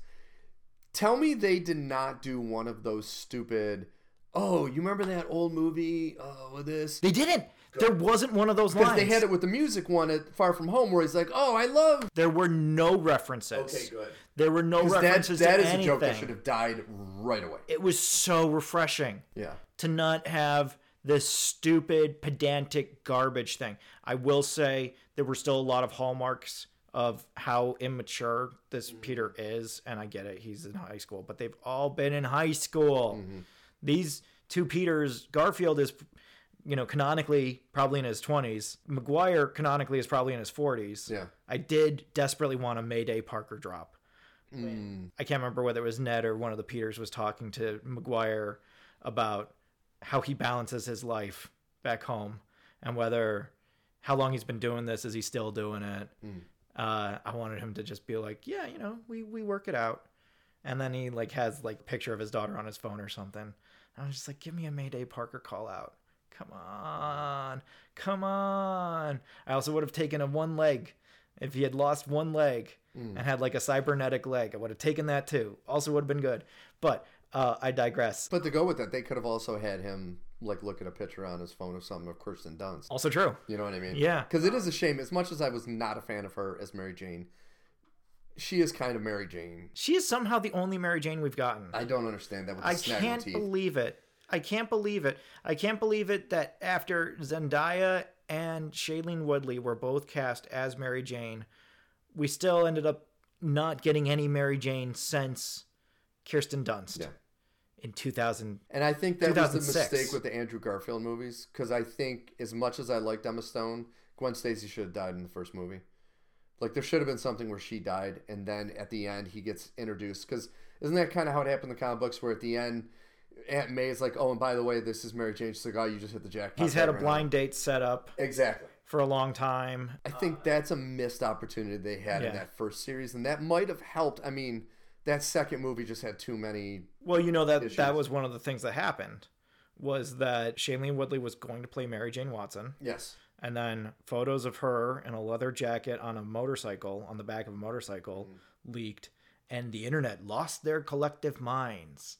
Tell me they did not do one of those stupid. Oh, you remember that old movie? Oh, with this. they didn't there wasn't one of those lines. Because they had it with the music one at Far From Home, where he's like, "Oh, I love." there were no references Okay, good. there were no 'Cause That, references that to is a joke that should have died right away. it was so refreshing Yeah. to not have this stupid pedantic garbage thing. I will say there were still a lot of hallmarks of how immature this mm-hmm. Peter is, and I get it, he's in high school, but they've all been in high school. Mm-hmm. These two Peters, Garfield is you know, canonically probably in his 20s. Maguire canonically is probably in his 40s. Yeah. I did desperately want a Mayday Parker drop. Mm. I can't remember whether it was Ned or one of the Peters was talking to Maguire about how he balances his life back home and whether how long he's been doing this is he still doing it uh, i wanted him to just be like yeah you know we, we work it out and then he like has like a picture of his daughter on his phone or something i was just like give me a mayday parker call out come on come on i also would have taken a one leg if he had lost one leg and had like a cybernetic leg i would have taken that too also would have been good but uh, i digress But to go with that, they could have also had him like look at a picture on his phone of something of Kirsten Dunst. also true You know what I mean? Yeah. Because it is a shame. As much as I was not a fan of her as Mary Jane, she is kind of Mary Jane. she is somehow the only mary jane we've gotten I don't understand that with the I can't teeth. believe it. I can't believe it. I can't believe it that after Zendaya and Shailene Woodley were both cast as Mary Jane, we still ended up not getting any Mary Jane since Kirsten Dunst Yeah. in 2000. And I think that was the 2006. mistake with the Andrew Garfield movies. Because I think, as much as I liked Emma Stone, Gwen Stacy should have died in the first movie. Like, there should have been something where she died, and then at the end, he gets introduced. Because isn't that kind of how it happened in the comic books, where at the end, Aunt May is like, oh, and by the way, this is Mary Jane. She's like, oh, you just hit the jackpot. He's had a right now." blind date set up Exactly. for a long time. I think uh, that's a missed opportunity they had Yeah. in that first series, and that might have helped. I mean, that second movie just had too many. Well, you know that Issues. that was one of the things that happened was that Shailene Woodley was going to play Mary Jane Watson, Yes. and then photos of her in a leather jacket on a motorcycle on the back of a motorcycle mm. leaked, and the internet lost their collective minds.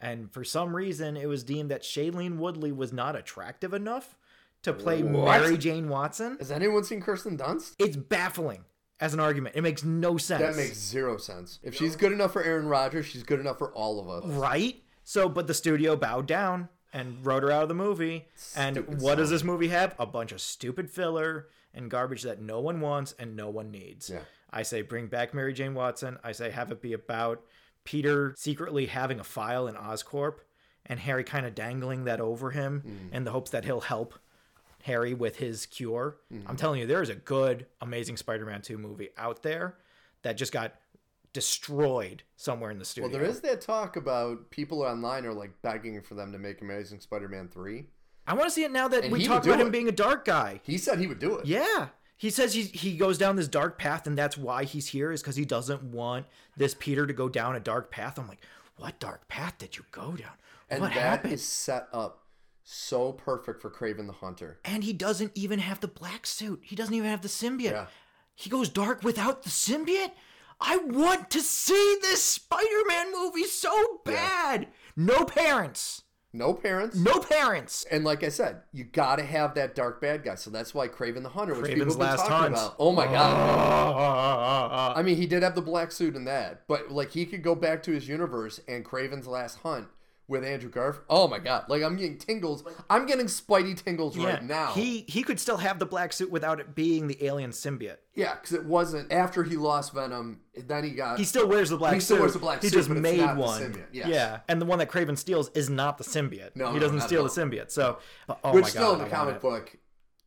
And for some reason, it was deemed that Shailene Woodley was not attractive enough to play What? Mary Jane Watson. Has anyone seen Kirsten Dunst? It's baffling as an argument. It makes no sense. That makes zero sense. If she's good enough for Aaron Rodgers, she's good enough for all of us. Right? So, but the studio bowed down and wrote her out of the movie. And Stupid what does this movie have? A bunch of stupid filler and garbage that no one wants and no one needs. Yeah. I say bring back Mary Jane Watson. I say have it be about Peter secretly having a file in Oscorp and Harry kind of dangling that over him Mm. in the hopes that he'll help Harry with his cure. Mm. I'm telling you, there is a good, amazing Spider Man 2 movie out there that just got destroyed somewhere in the studio. Well, there is that talk about people online are like begging for them to make Amazing Spider-Man three. I want to see it now that And we talked about him being a dark guy. He said he would do it. Yeah. He says he, he goes down this dark path, and that's why he's here, is because he doesn't want this Peter to go down a dark path. I'm like, what dark path did you go down? and what that happened? is set up so perfect for Kraven the Hunter. And he doesn't even have the black suit. He doesn't even have the symbiote. Yeah. He goes dark without the symbiote. I want to see this Spider-Man movie so bad. No parents. No parents. No parents. And like I said, you got to have that dark bad guy. So that's why Kraven the Hunter, which Kraven's people have been talking Hunt. about. Oh my ah, god! Uh, I mean, he did have the black suit in that, but like he could go back to his universe and Kraven's Last Hunt with Andrew Garfield. Oh my god! Like I'm getting tingles. I'm getting Spidey tingles right now. He he could still have the black suit without it being the alien symbiote. yeah, because it wasn't after he lost Venom. Then he got He still wears the black He suit. still wears the black he suit, just made one. yes. Yeah, and the one that Kraven steals is not the symbiote. No, he no, doesn't steal the symbiote. So, but, oh Which my still in the I comic book,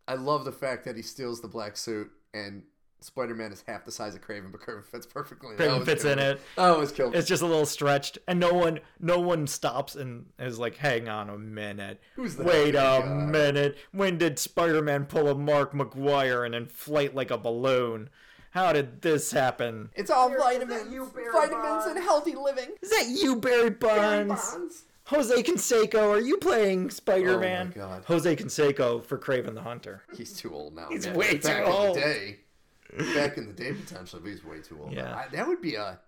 I love the fact that he steals the black suit and Spider-Man is half the size of Kraven, but Kraven fits perfectly. That Kraven was fits in it. That was killed. It's just a little stretched, and no one, no one stops and is like, "Hang on a minute, Who's that wait a guy?" minute. When did Spider-Man pull a Mark McGwire and inflate like a balloon? How did this happen? It's all that vitamins, you, Barry vitamins and healthy living. Is that you, Barry Bonds? Jose Canseco, are you playing Spider-Man? Oh my God. Jose Canseco for Kraven the Hunter. He's too old now. He's man. way too back old. In the day, back in the day, potentially, but he's way too old. Yeah. I, that would be a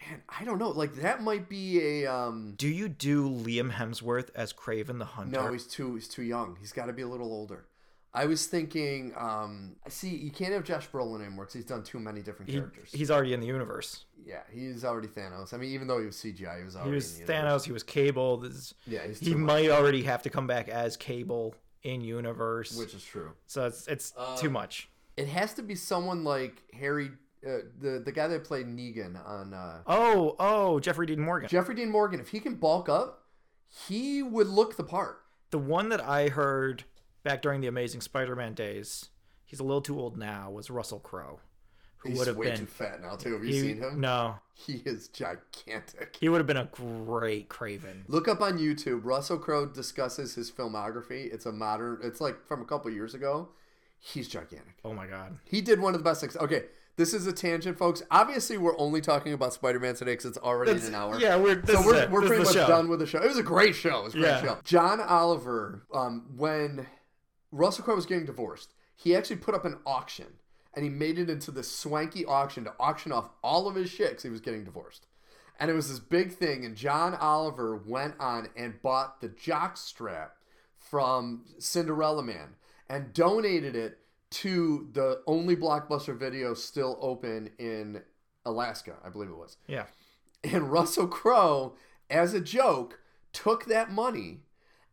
man. I don't know. Like that might be a um. Do you do Liam Hemsworth as Kraven the Hunter? No, he's too. He's too young. He's got to be a little older. I was thinking. um I see. You can't have Josh Brolin anymore because he's done too many different He- characters. he's already in the universe. yeah, he's already Thanos. I mean, even though he was CGI, he was already. He was the universe. Thanos. He was Cable. This, Yeah, he's he might already have to come back as Cable in universe. which is true. so it's it's Uh, too much. It has to be someone like Harry, uh, the the guy that played Negan on. Uh, Oh oh, Jeffrey Dean Morgan. Jeffrey Dean Morgan, if he can bulk up, he would look the part. the one that I heard back during the Amazing Spider-Man days. He's a little too old now. Was Russell Crowe, who He's would have way been too fat now too. Have you he- seen him? No, He is gigantic. he would have been a great Kraven. Look up on YouTube. Russell Crowe discusses his filmography. It's a modern. It's like from a couple years ago. He's gigantic. Oh my god. He did one of the best things. Okay, this is a tangent, folks. Obviously, we're only talking about Spider-Man today because it's already That's- an hour. yeah, we're- this so is we're, we're pretty much show. done with the show. It was a great show. It was a great Yeah. show. John Oliver, um, when Russell Crowe was getting divorced, he actually put up an auction and he made it into this swanky auction to auction off all of his shit because he was getting divorced. And it was this big thing, and John Oliver went on and bought the jock strap from Cinderella Man and donated it to the only blockbuster video still open in Alaska, I believe it was. Yeah. And Russell Crowe, as a joke, took that money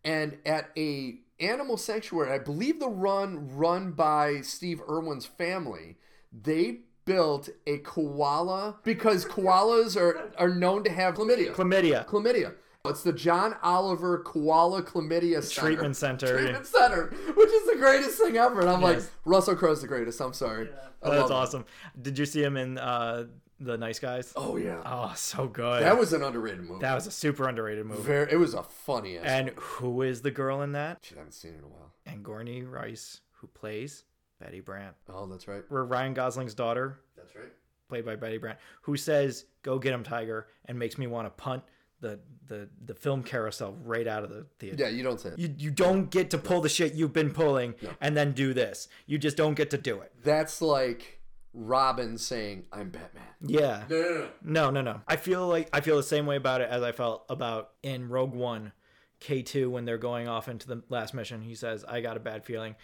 and at a animal sanctuary, I believe the run run by Steve Irwin's family, they built a koala because koalas are, are known to have chlamydia. Chlamydia. chlamydia. It's the John Oliver Koala Chlamydia Center. Treatment center. Treatment Center, which is the greatest thing ever. And I'm like, Russell Crowe's the greatest. I'm sorry. I Oh, that's love him. awesome. Did you see him in uh, the Nice Guys? Oh yeah, Oh, so good. that was an underrated movie. That was a super underrated movie. Very, it was a funny ass. And who is the girl in that? Shit, I haven't seen it in a while. Angourie Rice, who plays Betty Brant. Oh, that's right. Or Ryan Gosling's daughter, That's right. played by Betty Brant, who says, "Go get him, Tiger," and makes me want to punt the the the film carousel right out of the theater. Yeah, you don't say it. You you don't get to pull the shit you've been pulling and then do this. You just don't get to do it. That's like Robin saying, "I'm Batman." Yeah. No, no, no. No, no, no. I feel like I feel the same way about it as I felt about in Rogue One, K2 when they're going off into the last mission. He says, "I got a bad feeling,"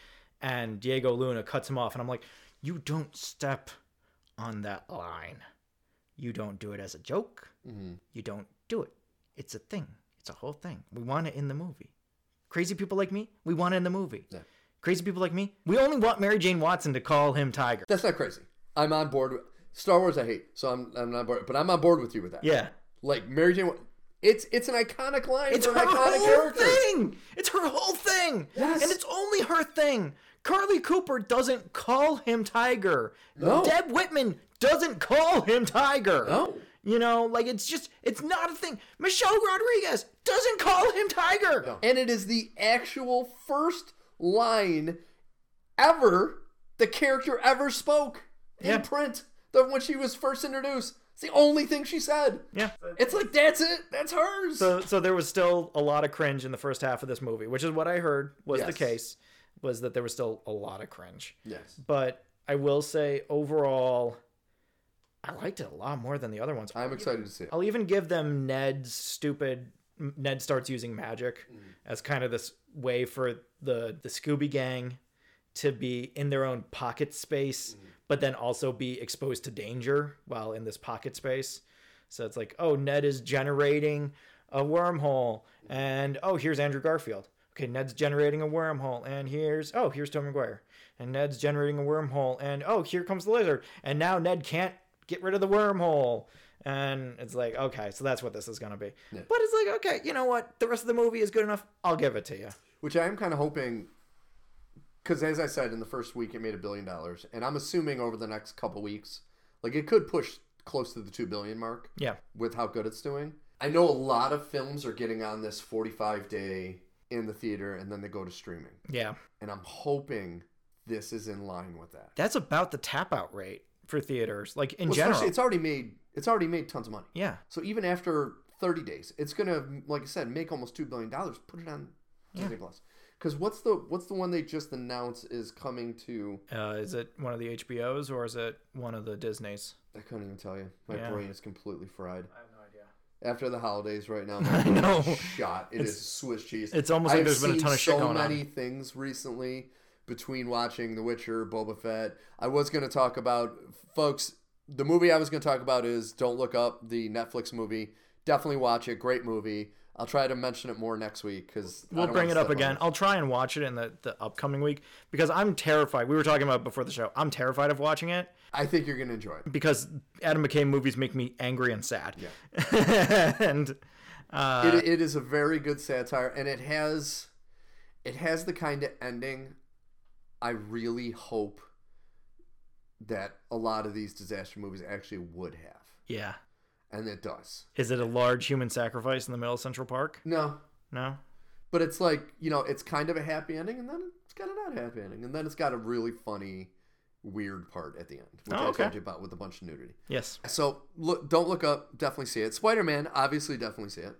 and Diego Luna cuts him off, and I'm like, "You don't step on that line. You don't do it as a joke. Mm-hmm. You don't do it. It's a thing. It's a whole thing. We want it in the movie. Crazy people like me, we want it in the movie. Yeah. Crazy people like me, we only want Mary Jane Watson to call him Tiger. That's not crazy. I'm on board. With, Star Wars, I hate, so I'm I'm not board. But I'm on board with you with that. Yeah. Like Mary Jane, it's it's an iconic line. It's her an iconic whole character. thing. It's her whole thing. Yes. And it's only her thing. Carlie Cooper doesn't call him Tiger. No. Deb Whitman doesn't call him Tiger. No. You know, like it's just it's not a thing. Michelle Rodriguez doesn't call him Tiger. And it is the actual first line ever the character ever spoke in Yeah. print. The when she was first introduced. It's the only thing she said. Yeah. It's like that's it. That's hers. So so there was still a lot of cringe in the first half of this movie, which is what I heard was the case, was that there was still a lot of cringe. yes. But I will say overall I liked it a lot more than the other ones. I'm excited to see it. I'll even give them Ned's stupid. Ned starts using magic mm. as kind of this way for the the Scooby Gang to be in their own pocket space, mm. but then also be exposed to danger while in this pocket space. So it's like, oh, Ned is generating a wormhole, and oh, here's Andrew Garfield. Okay, Ned's generating a wormhole, and here's oh, here's Tom Maguire, and Ned's generating a wormhole, and oh, here comes the lizard, and now Ned can't get rid of the wormhole. And it's like, okay, so that's what this is gonna be. But it's like, okay, you know what? The rest of the movie is good enough. I'll give it to you. Which I am kind of hoping, because as I said, in the first week it made a billion dollars, and I'm assuming over the next couple weeks, like it could push close to the two billion mark Yeah. with how good it's doing. I know a lot of films are getting on this 45 day in the theater and then they go to streaming, Yeah. and I'm hoping this is in line with that. That's about the tap out rate for theaters, like in Well, general. it's already made it's already made tons of money. yeah. So even after 30 days, it's gonna, like I said, make almost two billion dollars. Put it on Disney Plus. Because what's the what's the one they just announced is coming to? Uh, is it one of the HBOs or is it one of the Disney's? I couldn't even tell you. My Yeah. brain is completely fried. I have no idea. After the holidays, right now, my I brain know. is shot. It is Swiss cheese. it's almost like I've there's been a ton of shit so going on. many things recently between watching The Witcher, Boba Fett. I was going to talk about, folks. The movie I was going to talk about is Don't Look Up, the Netflix movie. Definitely watch it. Great movie. I'll try to mention it more next week because We'll bring it up again. I'll try and watch it in the, the upcoming week because I'm terrified. We were talking about before the show. I'm terrified of watching it I think you're going to enjoy it. because Adam McKay movies make me angry and sad. Yeah. and uh, it, it is a very good satire, and it has it has the kind of ending I really hope that a lot of these disaster movies actually would have, yeah. and it does. Is it a large human sacrifice in the middle of Central Park? No, No. but it's like you know, it's kind of a happy ending, and then it's kind of not happy ending, and then it's got a really funny, weird part at the end, which Oh, I okay. told you about with a bunch of nudity. Yes. So look, don't look up. Definitely see it. Spider Man, obviously, definitely see it.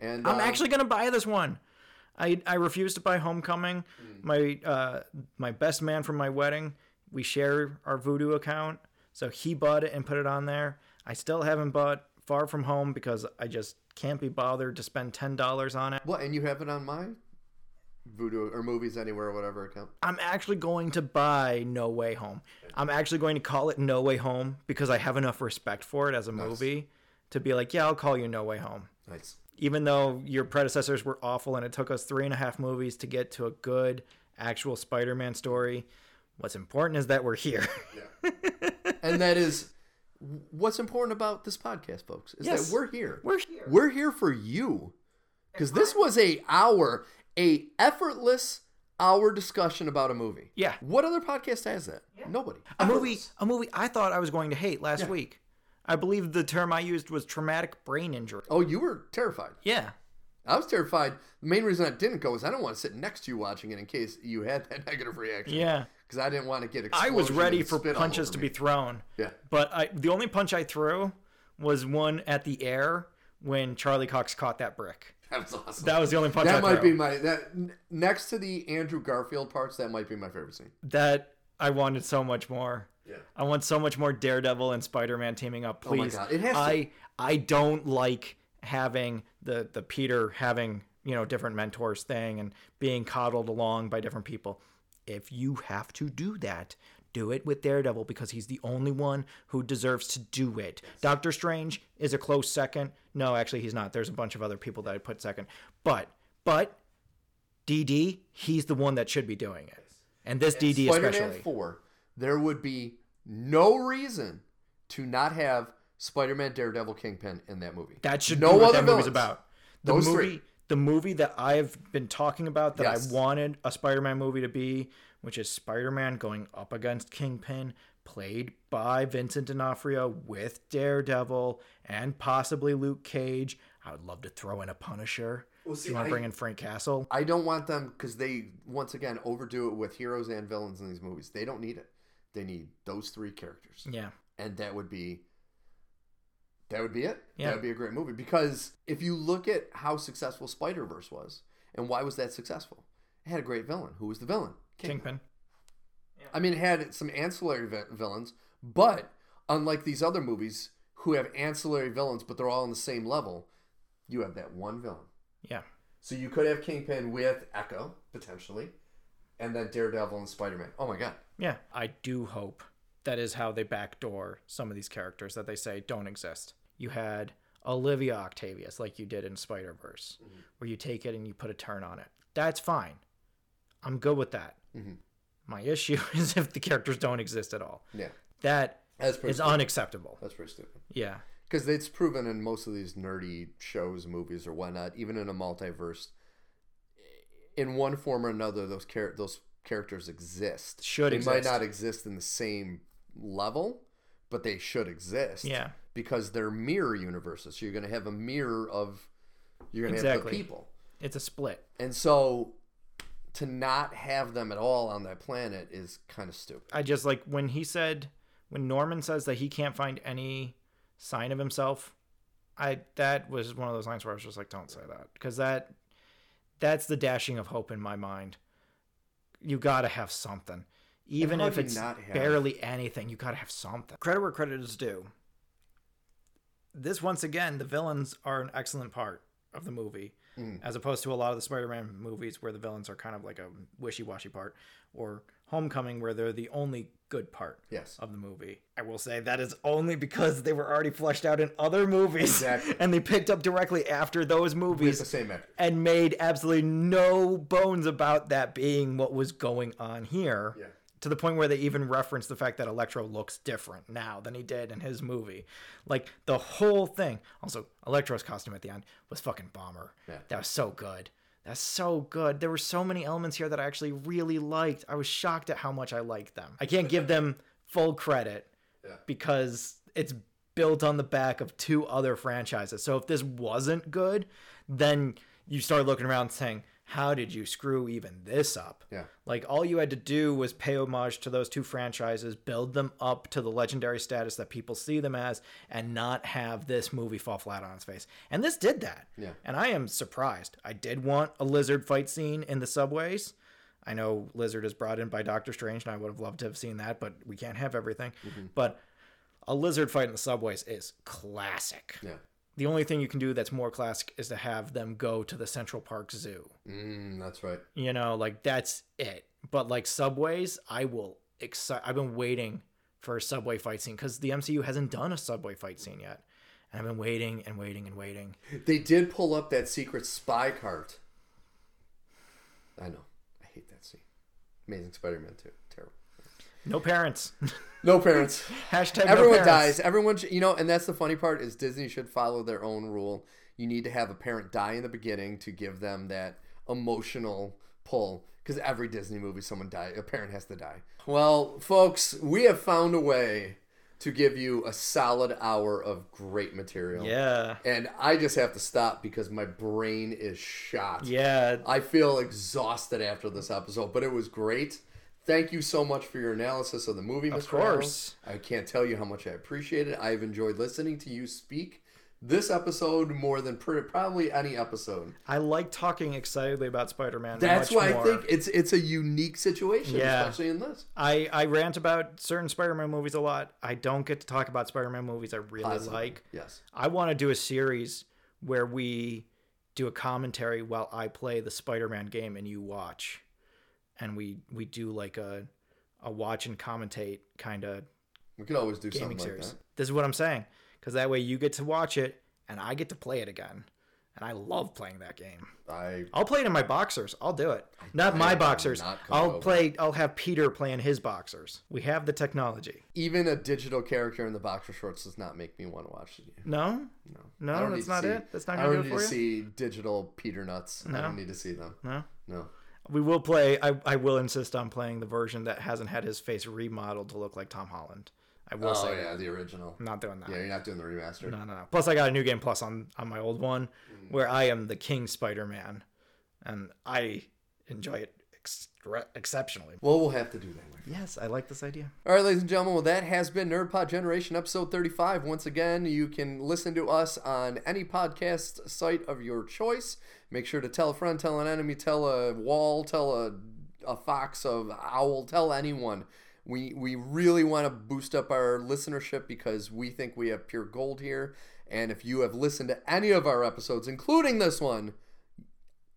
And I'm um, actually gonna buy this one. I I refuse to buy Homecoming. My uh my best man from my wedding. We share our Vudu account, so he bought it and put it on there. I still haven't bought Far From Home because I just can't be bothered to spend ten dollars on it. What? And you have it on my Vudu or Movies Anywhere or whatever account. I'm actually going to buy No Way Home. I'm actually going to call it No Way Home because I have enough respect for it as a movie to be like, yeah, I'll call you No Way Home. Nice. Even though your predecessors were awful and it took us three and a half movies to get to a good actual Spider-Man story, what's important is that we're here. And that is what's important about this podcast, folks, is Yes. that we're here. we're here. We're here for you. Because this was a hour, a effortless hour discussion about a movie. Yeah. What other podcast has that? Nobody. A movie, Effortless. a movie I thought I was going to hate last week. I believe the term I used was traumatic brain injury. Oh, you were terrified. Yeah. I was terrified. The main reason I didn't go is I don't want to sit next to you watching it in case you had that negative reaction. Yeah. Because I didn't want to get. I was ready for punches to be thrown. Yeah. But I, the only punch I threw was one at the air when Charlie Cox caught that brick. That was awesome. That was the only punch I that might threw. be my that next to the Andrew Garfield parts. That might be my favorite scene. that I wanted so much more. Yeah. I want so much more Daredevil and Spider-Man teaming up. Oh my Please, God, it has to- I I don't like having the the Peter having you know different mentors thing and being coddled along by different people. If you have to do that, do it with Daredevil because he's the only one who deserves to do it. Doctor Strange is a close second. No, actually, he's not. There's a bunch of other people that I put second. But but DD, he's the one that should be doing it. And this DD Spider-Man especially. Four. There would be no reason to not have Spider-Man, Daredevil, Kingpin in that movie. That should no be what other that movie's about. The Those movie, three. the movie that I've been talking about that Yes. I wanted a Spider-Man movie to be, which is Spider-Man going up against Kingpin, played by Vincent D'Onofrio with Daredevil and possibly Luke Cage. I would love to throw in a Punisher. Well, Do see, you want to bring in Frank Castle? I don't want them because they once again overdo it with heroes and villains in these movies. They don't need it. They need those three characters, Yeah, and that would be that would be it. Yeah. That would be a great movie because if you look at how successful Spider Verse was, and why was that successful? It had a great villain. Who was the villain? Kingpin. I mean, it had some ancillary vi- villains, but unlike these other movies who have ancillary villains, but they're all on the same level, you have that one villain. Yeah, So you could have Kingpin with Echo potentially, and then Daredevil and Spider Man. Oh my god! yeah. I do hope that is how they backdoor some of these characters that they say don't exist. You had Olivia Octavius, like you did in Spider Verse, where you take it and you put a turn on it. That's fine. I'm good with that. Mhm. My issue is if the characters don't exist at all. Yeah, That that's is stupid. unacceptable. that's pretty stupid. Yeah. Because it's proven in most of these nerdy shows, movies, or whatnot, even in a multiverse, in one form or another, those char- those characters exist. Should they might not exist in the same level, but they should exist. Yeah. because they're mirror universes. So you're going to have a mirror of you're going to have the people, It's a split. and so to not have them at all on that planet is kind of stupid. I just like when he said when Norman says that he can't find any sign of himself. I that was one of those lines where I was just like, don't say that because that that's the dashing of hope in my mind. You got to have something, even if it's barely anything. You got to have something. Credit where credit is due. This once again, the villains are an excellent part of the movie, Mm. as opposed to a lot of the Spider-Man movies where the villains are kind of like a wishy-washy part, or Homecoming where they're the only good part Yes. of the movie. I will say that is only because they were already fleshed out in other movies, Exactly. and they picked up directly after those With movies the same actor. and made absolutely no bones about that being what was going on here. Yeah. To the point where they even reference the fact that Electro looks different now than he did in his movie. Like the whole thing. Also, Electro's costume at the end was fucking bomber. Yeah. That was so good. That's so good. There were so many elements here that I actually really liked. I was shocked at how much I liked them. I can't give them full credit Yeah. because it's built on the back of two other franchises. So if this wasn't good, then you start looking around saying, how did you screw even this up? Yeah. Like all you had to do was pay homage to those two franchises, build them up to the legendary status that people see them as, and not have this movie fall flat on its face. And this did that. Yeah. And I am surprised. I did want a lizard fight scene in the subways. I know Lizard is brought in by Doctor Strange, and I would have loved to have seen that, but we can't have everything. Mm-hmm. But a lizard fight in the subways is classic. Yeah. The only thing you can do that's more classic is to have them go to the Central Park Zoo. Mm, that's right. You know, like that's it. But like subways, I will excite. I've been waiting for a subway fight scene because the MCU hasn't done a subway fight scene yet, and I've been waiting and waiting and waiting. They did pull up that secret spy cart. I know. I hate that scene. Amazing Spider-Man too. No parents. No parents. Hashtag no Everyone parents. dies. Everyone, sh- you know, and that's the funny part is Disney should follow their own rule. You need to have a parent die in the beginning to give them that emotional pull. Because every Disney movie, someone die, a parent has to die. Well, folks, we have found a way to give you a solid hour of great material. Yeah. And I just have to stop because my brain is shot. Yeah. I feel exhausted after this episode, but it was great. Thank you so much for your analysis of the movie, Mr. Of course. Allen. I can't tell you how much I appreciate it. I've enjoyed listening to you speak this episode more than pr- probably any episode. I like talking excitedly about Spider-Man. That's much why more. I think it's it's a unique situation, Yeah. especially in this. I, I rant about certain Spider-Man movies a lot. I don't get to talk about Spider-Man movies I really Positive. like. Yes. I want to do a series where we do a commentary while I play the Spider-Man game and you watch, and we we do like a a watch and commentate kind of We could always do something series. like that. This is what I'm saying, because that way you get to watch it and I get to play it again, and I love playing that game. I I'll play it in my boxers. I'll do it. Not I my boxers. not I'll over. play. I'll have Peter playing his boxers. We have the technology. even a digital character in the boxer shorts does not make me want to watch it. No, No, No, that's not see- it? That's not I don't do need to see digital Peter nuts. I don't need to see them. no. No. We will play. I, I will insist on playing the version that hasn't had his face remodeled to look like Tom Holland. I will Oh say. yeah, the original. I'm not doing that. Yeah, you're not doing the remaster. No, no, no. Plus, I got a new game plus on on my old one, Mm. where I am the King Spider Man, and I enjoy it exceptionally. Well, we'll have to do that. Yes, I like this idea. All right, ladies and gentlemen, well, that has been NerdPod Generation episode 35. Once again, you can listen to us on any podcast site of your choice. Make sure to tell a friend, tell an enemy, tell a wall, tell a, a fox, a owl, tell anyone. We, we really want to boost up our listenership because we think we have pure gold here. And if you have listened to any of our episodes, including this one,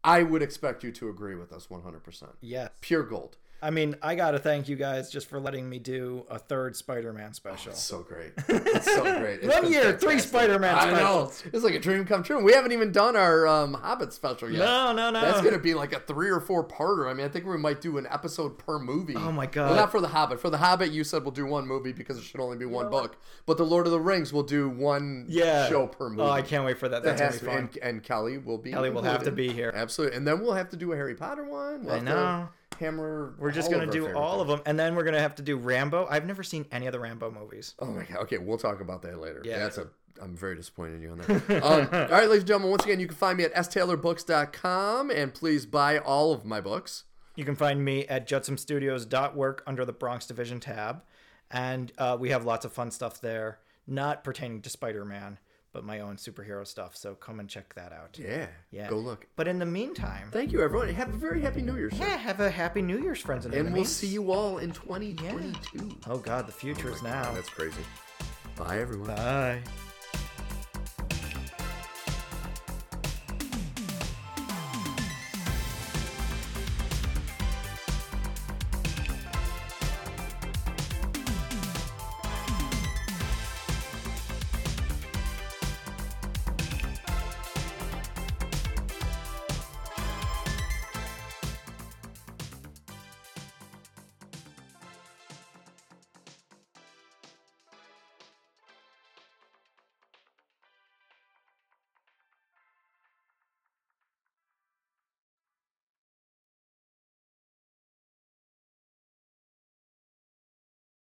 I would expect you to agree with us 100%. Yes. Pure gold. I mean, I gotta thank you guys just for letting me do a third Spider-Man special. It's so great. It's so great. It's One been year, three. Spider-Man I know. It's like a dream come true. We haven't even done our um, Hobbit special yet. No, no, no. That's going to be like a three or four parter. I mean, I think we might do an episode per movie. Oh my Well, god. not for The Hobbit. For The Hobbit, you said we'll do one movie because it should only be one book. But The Lord of the Rings, we'll do one yeah. show per movie. Oh, I can't wait for that. That That's has gonna be be, fun. and, and Kelly will be. Kelly will have to be here. Absolutely. And then we'll have to do a Harry Potter one. We'll I have to know. Hammer. We're just gonna do all things. of them, and then we're gonna have to do Rambo. I've never seen any of the Rambo movies. Oh my god. Okay, we'll talk about that later. Yeah. That's a. I'm very disappointed in you on that. um, all right, ladies and gentlemen. Once again, you can find me at staylorBooks.com, and please buy all of my books. You can find me at judsomstudios.work under the Bronx Division tab, and uh, we have lots of fun stuff there, not pertaining to Spider-Man, but my own superhero stuff. So come and check that out. Yeah. Yeah. Go look. But in the meantime, Thank you, everyone. Have a very happy New Year's. sir. yeah, have a happy New Year's, friends and, And we'll see you all in 2022. Oh God, the future is oh now. That's crazy. Bye, everyone. Bye.